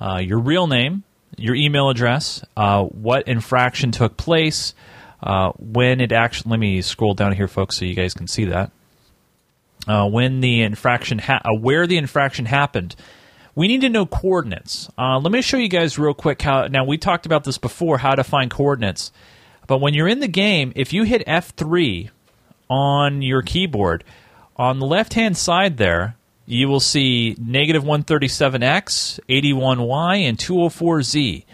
uh, your real name, your email address, uh, what infraction took place, uh, when it actually. Let me scroll down here, folks, so you guys can see that. Uh, when the infraction, ha- uh, where the infraction happened. We need to know coordinates. Uh, let me show you guys real quick how. Now we talked about this before, how to find coordinates. But when you're in the game, if you hit F3 on your keyboard, on the left hand side there, you will see negative 137x, 81y, and 204z.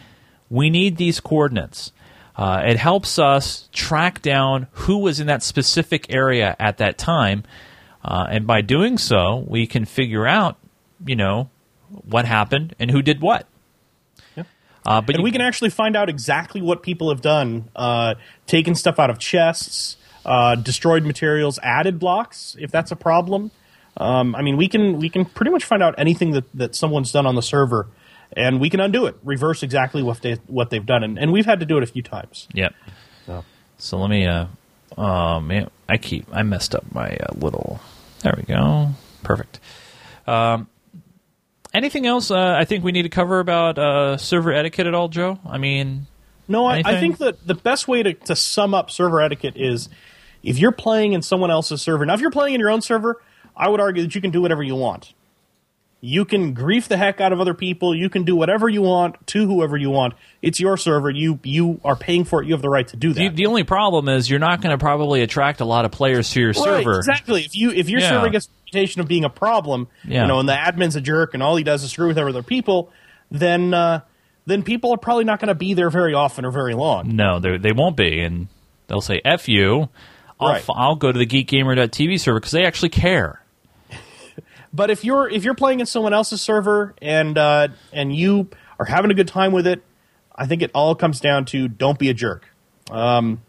We need these coordinates. Uh, it helps us track down who was in that specific area at that time. Uh, and by doing so, we can figure out, you know, what happened and who did what. Uh, but and you- we can actually find out exactly what people have done uh, taken stuff out of chests uh, destroyed materials added blocks if that's a problem um, i mean we can we can pretty much find out anything that, that someone's done on the server and we can undo it reverse exactly what they what they've done and, and we've had to do it a few times Yep. So. So let me. Uh, oh man, I keep I messed up my uh, little. There we go. Perfect. Um, anything else? Uh, I think we need to cover about uh, server etiquette at all, Joe. I mean, No, I, I think that the best way to, to sum up server etiquette is if you're playing in someone else's server. Now, if you're playing in your own server, I would argue that you can do whatever you want. You can grief the heck out of other people. You can do whatever you want to whoever you want. It's your server. You you are paying for it. You have the right to do that. the, the only problem is you're not going to probably attract a lot of players to your Right, server. exactly. If you if your Yeah. server gets a reputation of being a problem, Yeah. you know, and the admin's a jerk and all he does is screw with other people, then uh, then people are probably not going to be there very often or very long. No, they they won't be, and they'll say "f you." I'll, Right. f- I'll go to the GeekGamer.tv server because they actually care. But if you're if you're playing in someone else's server and uh, and you are having a good time with it, I think it all comes down to don't be a jerk. Um,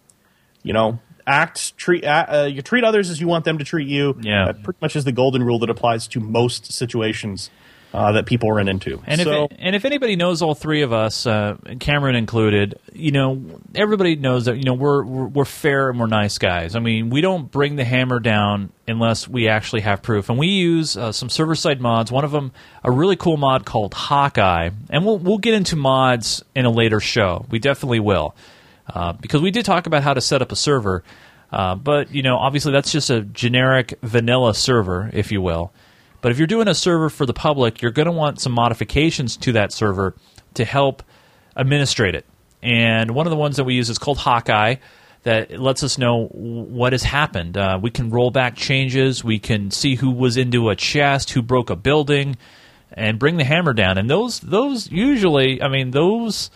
you know, act treat uh, you treat others as you want them to treat you. Yeah. that pretty much is the golden rule that applies to most situations uh, that people run into. And so, if and if anybody knows all three of us, uh, Cameron included, you know, everybody knows that you know we're, we're we're fair and we're nice guys. I mean, we don't bring the hammer down unless we actually have proof. And we use uh, some server side mods. One of them, a really cool mod called Hawkeye, and we'll we'll get into mods in a later show. We definitely will, uh, because we did talk about how to set up a server. Uh, but you know, obviously, that's just a generic vanilla server, if you will. But if you're doing a server for the public, you're going to want some modifications to that server to help administrate it. And one of the ones that we use is called Hawkeye that lets us know what has happened. Uh, we can roll back changes, we can see who was into a chest, who broke a building, and bring the hammer down. And those, those usually, I mean, those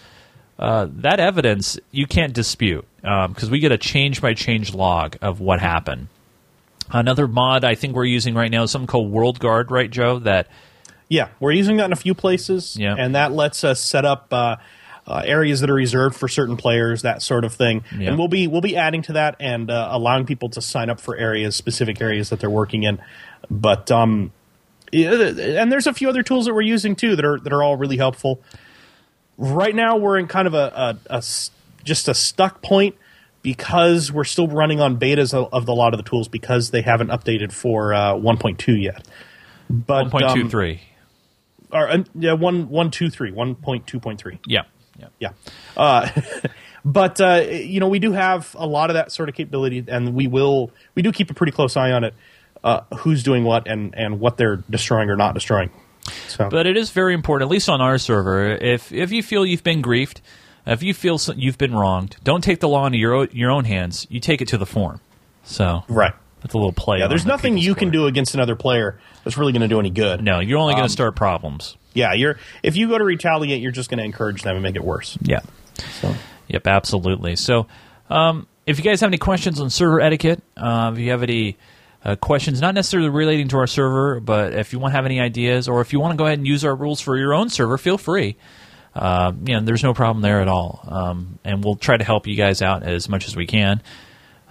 uh, that evidence you can't dispute because we get a change by change log of what happened. Another mod I think we're using right now is something called World Guard, right, Joe? That Yeah, we're using that in a few places, Yeah. and that lets us set up uh, uh, areas that are reserved for certain players, that sort of thing. Yeah. And we'll be we'll be adding to that and uh, allowing people to sign up for areas, specific areas that they're working in. But um, and there's a few other tools that we're using too that are that are all really helpful. Right now, we're in kind of a a just a stuck point because we're still running on betas of, of a lot of the tools because they haven't updated for uh, 1.2 yet. But one point two um, three. or uh, yeah, one one two three, one point two point three. Yeah. yeah. Yeah, uh, but uh, you know we do have a lot of that sort of capability, and we will we do keep a pretty close eye on it. Uh, who's doing what and and what they're destroying or not destroying. So, But it is very important, at least on our server. If if you feel you've been griefed, if you feel so- you've been wronged, don't take the law into your o- your own hands. You take it to the forum. So right. that's a little play. Yeah, there's nothing you can do against another player that's really going to do any good. No, you're only going Um, to start problems. Yeah, you're if you go to retaliate, you're just going to encourage them and make it worse. Yeah. So. Yep, absolutely. So, um, if you guys have any questions on server etiquette, uh, if you have any uh, questions, not necessarily relating to our server, but if you want to have any ideas, or if you want to go ahead and use our rules for your own server, feel free. Uh, you know, there's no problem there at all, um, and we'll try to help you guys out as much as we can.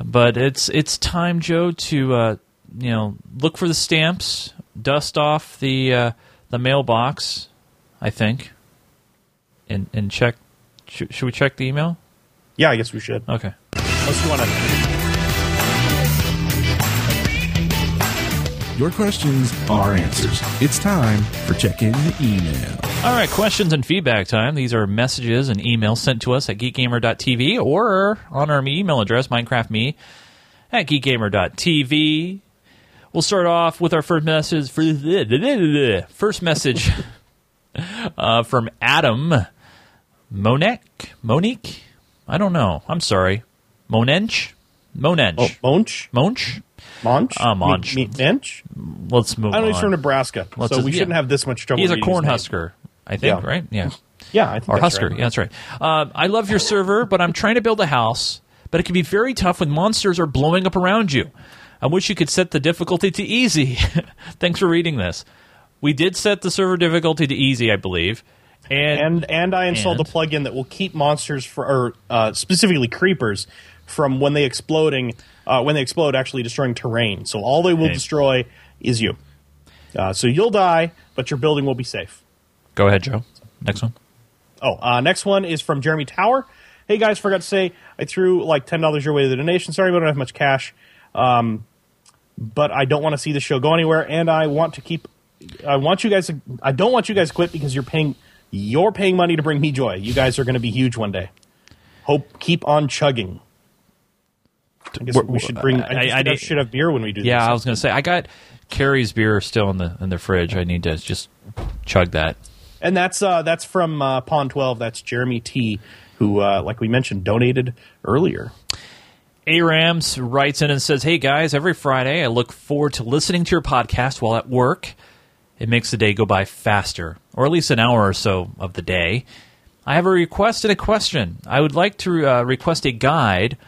But it's it's time, Joe, to uh, you know look for the stamps, dust off the uh, the mailbox, I think, and and check. Should, should we check the email? Yeah, I guess we should. Okay. Unless you want to. Your questions, are answers. It's time for check in the email. All right, questions and feedback time. These are messages and emails sent to us at geekgamer.tv or on our email address, minecraftme at geekgamer.tv. We'll start off with our first message. First message uh, from Adam Monek. Monique? I don't know. I'm sorry. Monench? Monench. Oh, Monch? Monch? Monch? Uh, Monch. Me- me- Mench? Let's move I don't know. on. He's from Nebraska, Let's so just- we yeah. shouldn't have this much trouble. He's a reading his corn name. husker, I think, Yeah. right? Yeah. Yeah, I think or that's Husker. right. Yeah, that's right. Uh, I love your server, but I'm trying to build a house, but it can be very tough when monsters are blowing up around you. I wish you could set the difficulty to easy. Thanks for reading this. We did set the server difficulty to easy, I believe, and, and and I installed And? a plugin that will keep monsters for, or uh, specifically creepers from when they exploding uh, when they explode actually destroying terrain. So all they will Okay. destroy is you. Uh, so you'll die, but your building will be safe. Go ahead, Joe. Next one. Oh, uh, next one is from Jeremy Tower. Hey guys, forgot to say I threw like ten dollars your way to the donation. Sorry, but I don't have much cash. Um, but I don't want to see the show go anywhere, and I want to keep. I want you guys. To, I don't want you guys to quit because you're paying. You're paying money to bring me joy. You guys are going to be huge one day. Hope keep on chugging. I guess we should bring. I, I- guess I we need- should have beer when we do. Yeah, this. I was going to say I got Carrie's beer still in the in the fridge. I need to just chug that. And that's uh, that's from uh, Pond Twelve. That's Jeremy T, who, uh, like we mentioned, donated earlier. Arams writes in and says, Hey guys, every Friday I look forward to listening to your podcast while at work. It makes the day go by faster, or at least an hour or so of the day. I have a request and a question. I would like to uh, request a guide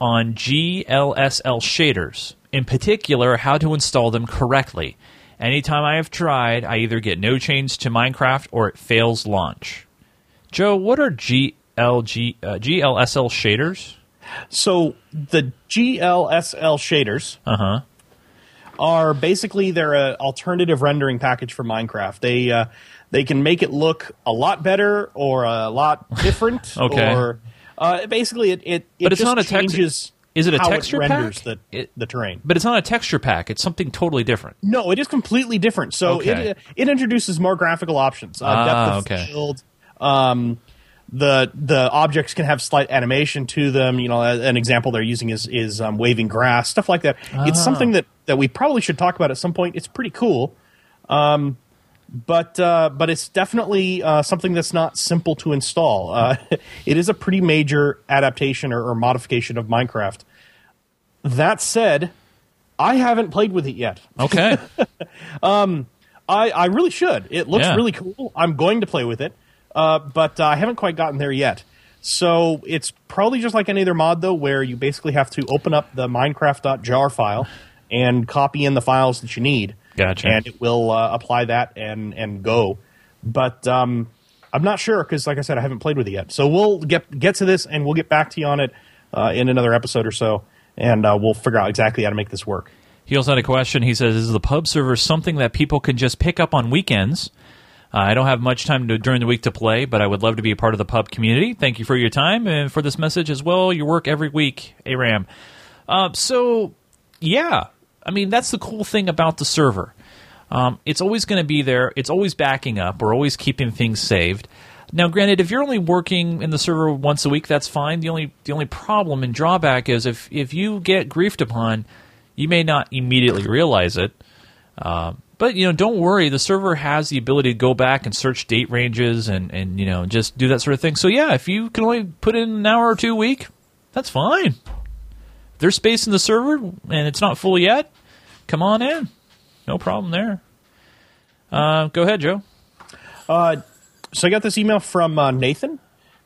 on GLSL shaders, in particular, how to install them correctly. Anytime I have tried, I either get no change to Minecraft or it fails launch. Joe, what are GLG, uh, GLSL shaders? So the GLSL shaders Uh huh. are basically they're an alternative rendering package for Minecraft. They uh, they can make it look a lot better or a lot different. Okay. Or uh, basically, it it, it But it's not a text- changes. Is it a texture renders pack? the It- the terrain? But it's not a texture pack. It's something totally different. No, it is completely different. So Okay. it it introduces more graphical options. Uh, Ah, depth of okay. field. Um, the the objects can have slight animation to them. You know, an example they're using is is um, waving grass, stuff like that. It's Ah. something that that we probably should talk about at some point. It's pretty cool. Um, but uh, but it's definitely uh, something that's not simple to install. Uh, it is a pretty major adaptation or, or modification of Minecraft. That said, I haven't played with it yet. Okay. I, I really should. It looks Yeah. really cool. I'm going to play with it, uh, but uh, I haven't quite gotten there yet. So it's probably just like any other mod, though, where you basically have to open up the Minecraft.jar file and copy in the files that you need. Gotcha. And it will uh, apply that and and go. But um, I'm not sure because, like I said, I haven't played with it yet. So we'll get get to this and we'll get back to you on it uh, in another episode or so, and uh, we'll figure out exactly how to make this work. he also had a question. He says, "Is the pub server something that people can just pick up on weekends?" Uh, I don't have much time to, during the week to play, but I would love to be a part of the pub community. Thank you for your time and for this message as well. Your work every week, Aram. Uh, so, yeah, I mean that's the cool thing about the server. Um, it's always going to be there. It's always backing up. We're always keeping things saved. Now, granted, if you're only working in the server once a week, that's fine. The only the only problem and drawback is if if you get griefed upon, you may not immediately realize it. Uh, But you know, don't worry. The server has the ability to go back and search date ranges and and you know just do that sort of thing. So yeah, if you can only put in an hour or two a week, that's fine. There's space in the server and it's not full yet, come on in. No problem there. Uh, go ahead, Joe. Uh, so I got this email from uh, Nathan.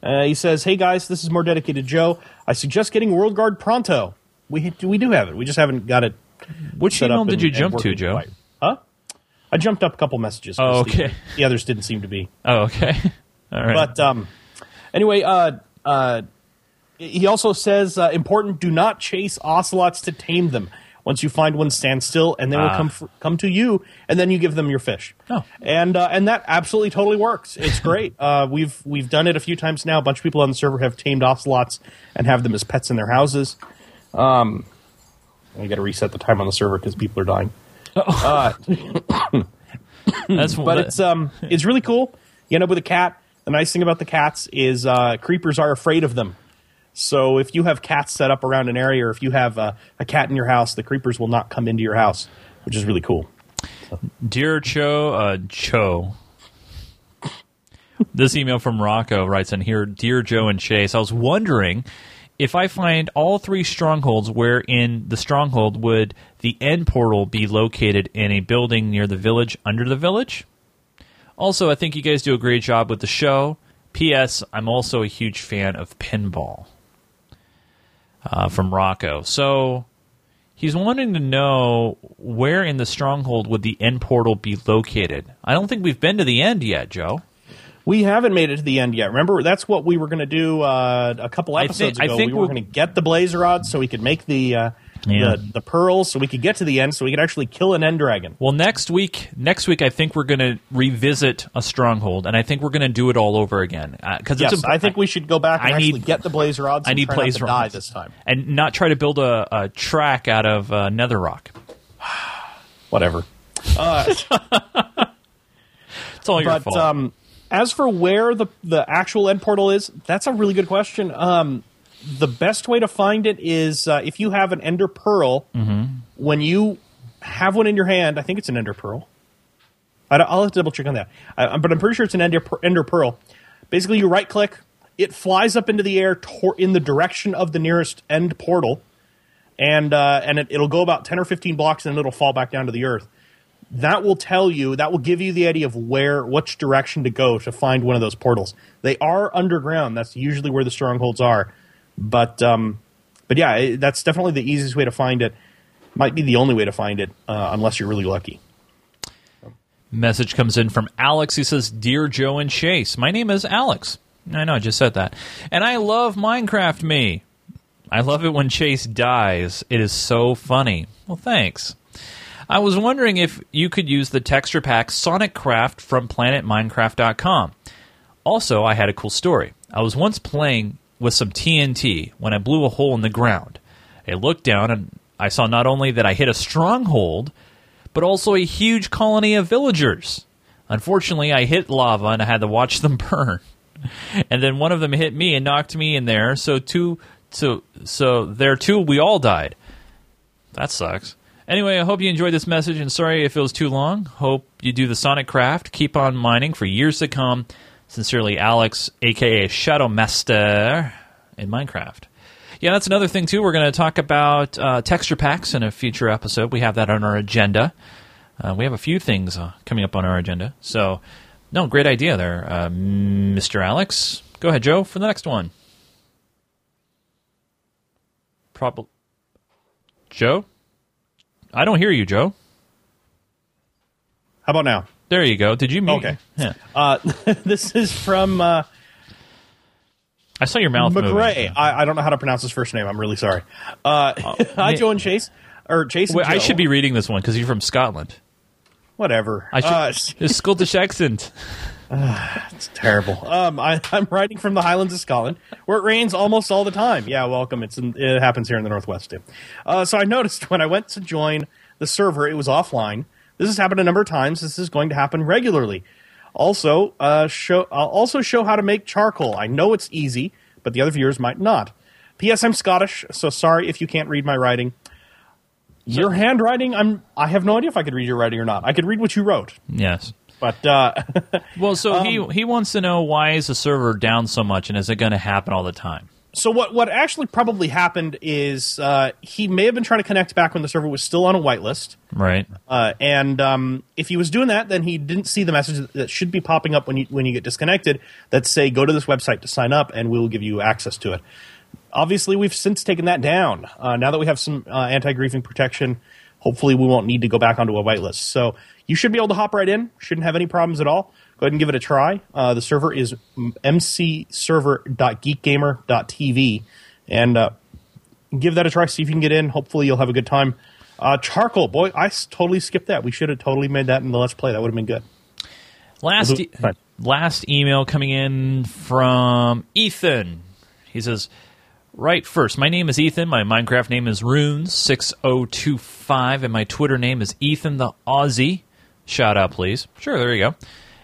Uh, he says, "Hey guys, this is more dedicated Joe. I suggest getting World Guard pronto. We we do have it. We just haven't got it. Which email did and- you jump to, Joe? quite. Huh? I jumped up a couple messages. Oh, 'cause the- okay. The, others didn't seem to be. Oh, okay. All right. But um, anyway, uh, uh, he also says uh, important: do not chase ocelots to tame them. Once you find one, stand still, and they will Ah. come f- come to you, and then you give them your fish. Oh. and uh, and that absolutely totally works. It's great. uh, we've we've done it a few times now. A bunch of people on the server have tamed ocelots and have them as pets in their houses. Um, I got to reset the time on the server because people are dying. that's but it's um it's really cool. You end up with a cat. The nice thing about the cats is uh, creepers are afraid of them. So if you have cats set up around an area, or if you have uh, a cat in your house, the creepers will not come into your house, which is really cool. Dear Cho, uh, Cho. this email from Rocco writes in here Dear Joe and Chase, I was wondering if I find all three strongholds, where in the stronghold would the end portal be located in a building near the village, under the village? Also, I think you guys do a great job with the show. P.S. I'm also a huge fan of pinball. Uh, from Rocco. So he's wanting to know where in the stronghold would the end portal be located. I don't think we've been to the end yet, Joe. We haven't made it to the end yet. Remember, that's what we were going to do uh, a couple I episodes I ago. think we were going to get the blazer rods so we could make the, uh, Yeah. the the pearls, so we could get to the end, so we could actually kill an end dragon. Well, next week, next week, I think we're going to revisit a stronghold, and I think we're going to do it all over again because Yes, it's. a- I think we should go back and I actually need- get the blazer rods. I and need blaze to die rods this time. and not try to build a, a track out of uh, nether rock. Whatever. It's all your but fault. um, as for where the the actual end portal is, that's a really good question. Um, the best way to find it is uh, if you have an ender pearl. Mm-hmm. When you have one in your hand, I think it's an ender pearl. I will have to double check on that, I, but I'm pretty sure it's an ender, ender pearl. Basically, you right click, it flies up into the air tor- in the direction of the nearest end portal, and uh, and it, it'll go about ten or fifteen blocks, and it'll fall back down to the earth that will tell you that will give you the idea of where which direction to go to find one of those portals they are underground that's usually where the strongholds are but um but yeah that's definitely the easiest way to find it might be the only way to find it uh, unless you're really lucky Message comes in from Alex. He says, Dear Joe and Chase, my name is Alex. I know, I just said that. And I love Minecraft Me. I love it when Chase dies. It is so funny. Well, thanks. I was wondering if you could use the texture pack Sonic Craft from PlanetMinecraft.com. Also, I had a cool story. I was once playing with some TNT when I blew a hole in the ground. I looked down and I saw not only that I hit a stronghold, but also a huge colony of villagers. Unfortunately, I hit lava and I had to watch them burn. And then one of them hit me and knocked me in there. So two, so so there too, we all died. That sucks. Anyway, I hope you enjoyed this message and sorry if it was too long. Hope you do the Sonic Craft. Keep on mining for years to come. Sincerely, Alex, aka Shadow Master in Minecraft. Yeah, that's another thing too. We're going to talk about uh, texture packs in a future episode. We have that on our agenda. Uh, we have a few things uh, coming up on our agenda. So, no, great idea there, uh, Mr. Alex. Go ahead, Joe, for the next one. Probably. Joe? I don't hear you, Joe. how about now There you go. Did you mute? Okay. Yeah. uh, this is from uh, I saw your mouth mcgray I, I don't know how to pronounce his first name i'm really sorry uh, hi yeah. joe and chase or chase and Wait, I should be reading this one because you're from Scotland. whatever I should. Uh, Scottish accent. It's terrible. Um, I, I'm writing from the Highlands of Scotland, where it rains almost all the time. Yeah, welcome. It's in, it happens here in the Northwest too. Uh, so I noticed when I went to join the server, it was offline. This has happened a number of times. This is going to happen regularly. Also, uh, show I'll also show how to make charcoal. I know it's easy, but the other viewers might not. P.S. I'm Scottish, so sorry if you can't read my writing. Your handwriting, I'm. I have no idea if I could read your writing or not. I could read what you wrote, Yes. but uh, Well, so he Um, he wants to know why is the server down so much, and is it going to happen all the time? So what? What actually probably happened is uh, he may have been trying to connect back when the server was still on a whitelist. Right. Uh, and um, if he was doing that, then he didn't see the message that should be popping up when you when you get disconnected that say go to this website to sign up, and we will give you access to it. Obviously, we've since taken that down. Uh, now that we have some uh, anti-griefing protection, hopefully we won't need to go back onto a whitelist. So you should be able to hop right in. Shouldn't have any problems at all. Go ahead and give it a try. Uh, the server is mcserver.geekgamer.tv, and uh, give that a try. See if you can get in. Hopefully, you'll have a good time. Uh, charcoal, boy, I totally skipped that. We should have totally made that in the Let's Play. That would have been good. Last e- last email coming in from Ethan. He says, "Right first, my name is Ethan. My Minecraft name is Runes six zero two five, and my Twitter name is Ethan the Aussie. Shout out, please. Sure, there you go.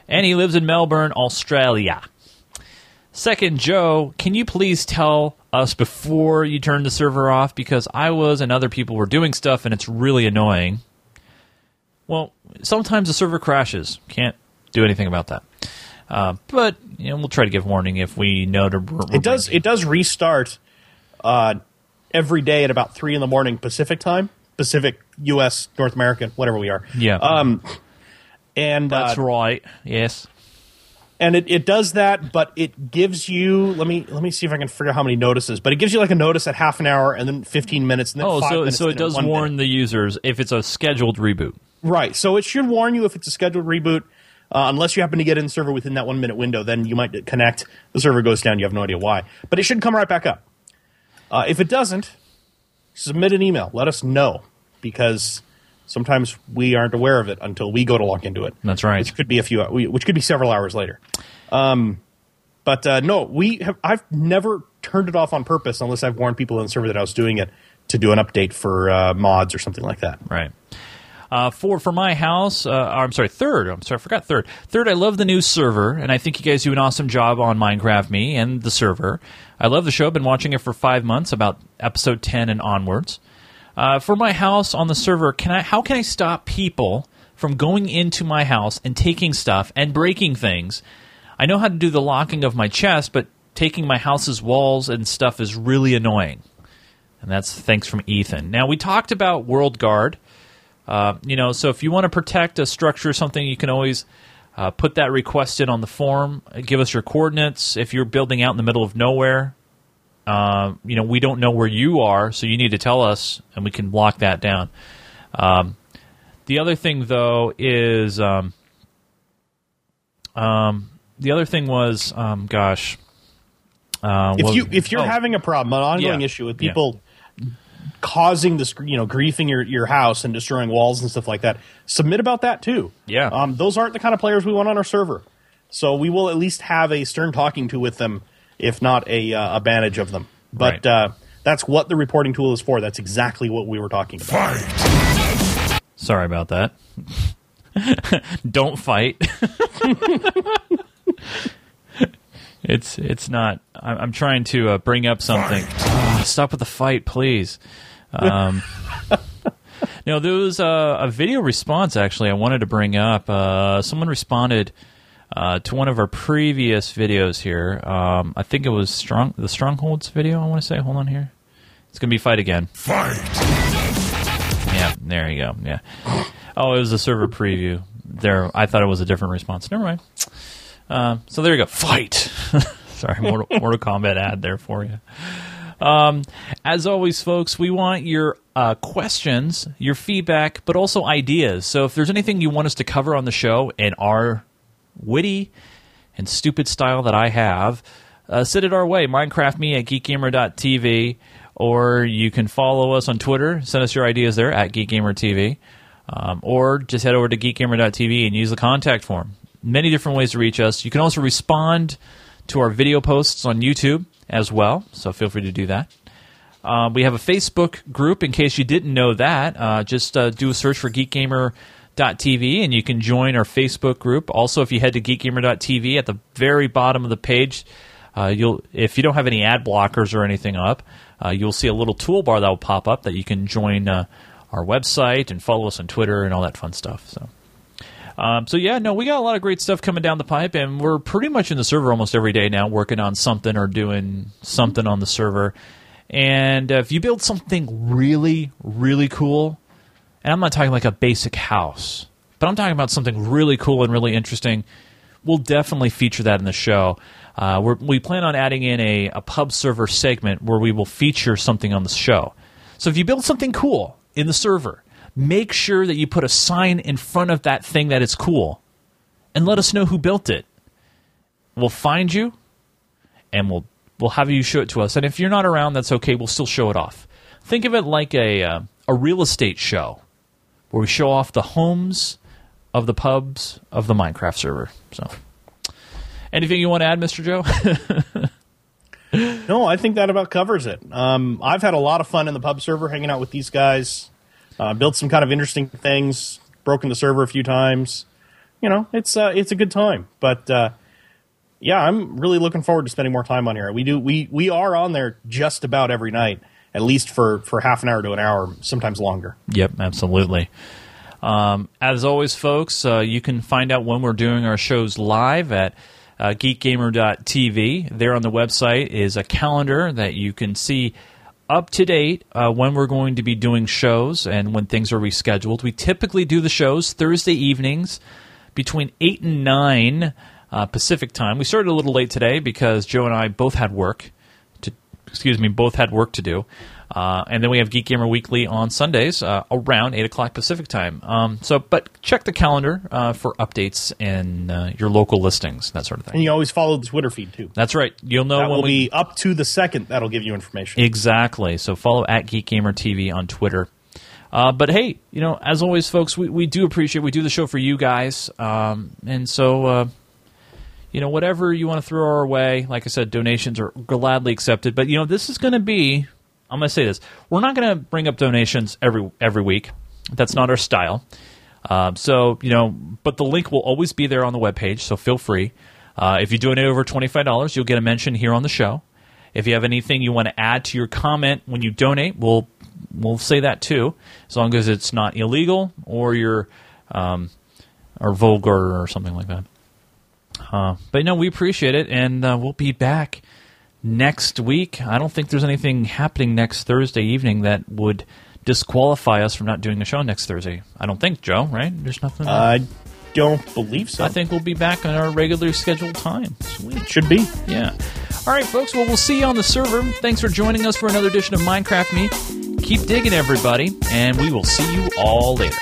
And he lives in Melbourne, Australia. Second, Joe, can you please tell us before you turn the server off because I was and other people were doing stuff and it's really annoying. Well, sometimes the server crashes. Can't do anything about that. Uh, but you know, we'll try to give warning if we know to. It does. It does restart uh, every day at about three in the morning Pacific time, Pacific, U.S., North American, whatever we are. Yeah, Um, and that's uh, right. Yes. and it, it does that, but it gives you. Let me let me see if I can figure out how many notices. But it gives you like a notice at half an hour, and then fifteen minutes, and then Oh, five so minutes, so it does warn minute. the users if it's a scheduled reboot. Right. So it should warn you if it's a scheduled reboot. Uh, unless you happen to get in the server within that one minute window, then you might connect. The server goes down. You have no idea why, but it should come right back up. Uh, if it doesn't, submit an email. Let us know because sometimes we aren't aware of it until we go to log into it. That's right. Which could be a few, which could be several hours later. Um, but uh, no, we have. I've never turned it off on purpose unless I've warned people in the server that I was doing it to do an update for uh, mods or something like that. Right. Uh, four for my house. Uh, I'm sorry, third. I'm sorry, I forgot third. Third, I love the new server, and I think you guys do an awesome job on Minecraft Me and the server. I love the show. I've been watching it for five months, about episode ten and onwards. Uh, for my house on the server, can I? How can I stop people from going into my house and taking stuff and breaking things? I know how to do the locking of my chest, but taking my house's walls and stuff is really annoying. And that's thanks from Ethan. Now we talked about World Guard. Uh, you know, so if you want to protect a structure or something, you can always uh, put that request in on the form. Give us your coordinates. If you're building out in the middle of nowhere, uh, you know, we don't know where you are, so you need to tell us, and we can lock that down. Um, the other thing, though, is um, um, the other thing was, um, gosh, uh, if you if you're oh, having a problem, an ongoing Yeah. issue with Yeah. people causing this, you know, griefing your, your house and destroying walls and stuff like that, submit about that too. Yeah. um, those aren't the kind of players we want on our server. So we will at least have a stern talking to with them, if not a uh, a bandage of them. But Right. uh, that's what the reporting tool is for. That's exactly what we were talking about. Sorry about that. Don't fight. it's it's not. I'm, I'm trying to uh, bring up something. Ah, stop with the fight, please. Um, no, there was a, a video response actually. I wanted to bring up. Uh, someone responded uh, to one of our previous videos here. Um, I think it was strong the strongholds video. I want to say. Hold on here. It's gonna be fight again. Fight. Yeah, there you go. Yeah. Oh, it was a server preview. There, I thought it was a different response. Never mind. Uh, so there you go. Fight. Sorry, Mortal, Mortal Kombat ad there for you. Um, as always, folks, we want your uh, questions, your feedback, but also ideas. So if there's anything you want us to cover on the show and our witty and stupid style that I have, uh, send it our way. Minecraft me at geekgamer.tv, or you can follow us on Twitter. Send us your ideas there at geekgamertv, um, or just head over to geekgamer.tv and use the contact form. Many different ways to reach us. You can also respond to our video posts on YouTube as well, so feel free to do that. Uh, we have a Facebook group. In case you didn't know that, uh, just uh, do a search for geekgamer.tv and you can join our Facebook group. Also, if you head to geekgamer.tv at the very bottom of the page, uh, you'll if you don't have any ad blockers or anything up, uh, you'll see a little toolbar that will pop up that you can join uh, our website and follow us on Twitter and all that fun stuff. So. Um, so yeah, no, we got a lot of great stuff coming down the pipe, and we're pretty much in the server almost every day now, working on something or doing something on the server. And uh, if you build something really, really cool, and I'm not talking like a basic house, but I'm talking about something really cool and really interesting, we'll definitely feature that in the show. Uh, we plan on adding in a, a pub server segment where we will feature something on the show. So if you build something cool in the server, make sure that you put a sign in front of that thing that is cool and let us know who built it. We'll find you and we'll we'll have you show it to us. And if you're not around, that's okay. We'll still show it off. Think of it like a uh, a real estate show where we show off the homes of the pubs of the Minecraft server. So, anything you want to add, Mister Joe? no, I think that about covers it. Um, I've had a lot of fun in the pub server, hanging out with these guys. Uh, built some kind of interesting things. Broken the server a few times. You know, it's uh, it's a good time. But uh, yeah, I'm really looking forward to spending more time on here. We do we we are on there just about every night, at least for for half an hour to an hour, sometimes longer. Yep, absolutely. Um, as always, folks, uh, you can find out when we're doing our shows live at uh, geekgamer.tv. There on the website is a calendar that you can see up to date uh, when we're going to be doing shows and when things are rescheduled. We typically do the shows Thursday evenings between 8 and 9 uh, Pacific time. We started a little late today because Joe and I both had work. Excuse me, both had work to do. Uh, and then we have Geek Gamer Weekly on Sundays uh, around eight o'clock Pacific time. Um, so, but check the calendar uh, for updates and uh, your local listings, that sort of thing. And you always follow the Twitter feed too. That's right. You'll know that when will we be up to the second. That'll give you information. exactly. So follow at Geek Gamer TV on Twitter. Uh, but hey, you know, as always, folks, we, we do appreciate we do the show for you guys, um, and so uh, you know whatever you want to throw our way. Like I said, donations are gladly accepted. But you know, this is going to be I'm going to say this: we're not going to bring up donations every every week. That's not our style. Um, so you know, but the link will always be there on the webpage. So feel free. Uh, if you donate over twenty five dollars, you'll get a mention here on the show. If you have anything you want to add to your comment when you donate, we'll we'll say that too, as long as it's not illegal or you're um, or vulgar or something like that. Uh, but no, we appreciate it, and uh, we'll be back next week. I don't think there's anything happening next Thursday evening that would disqualify us from not doing a show next Thursday. I don't think, Joe. Right? There's nothing. I don't believe so. I think we'll be back on our regularly scheduled time. Sweet. should be. Yeah. All right, folks. Well, we'll see you on the server. Thanks for joining us for another edition of Minecraft Me. Keep digging, everybody, and we will see you all later.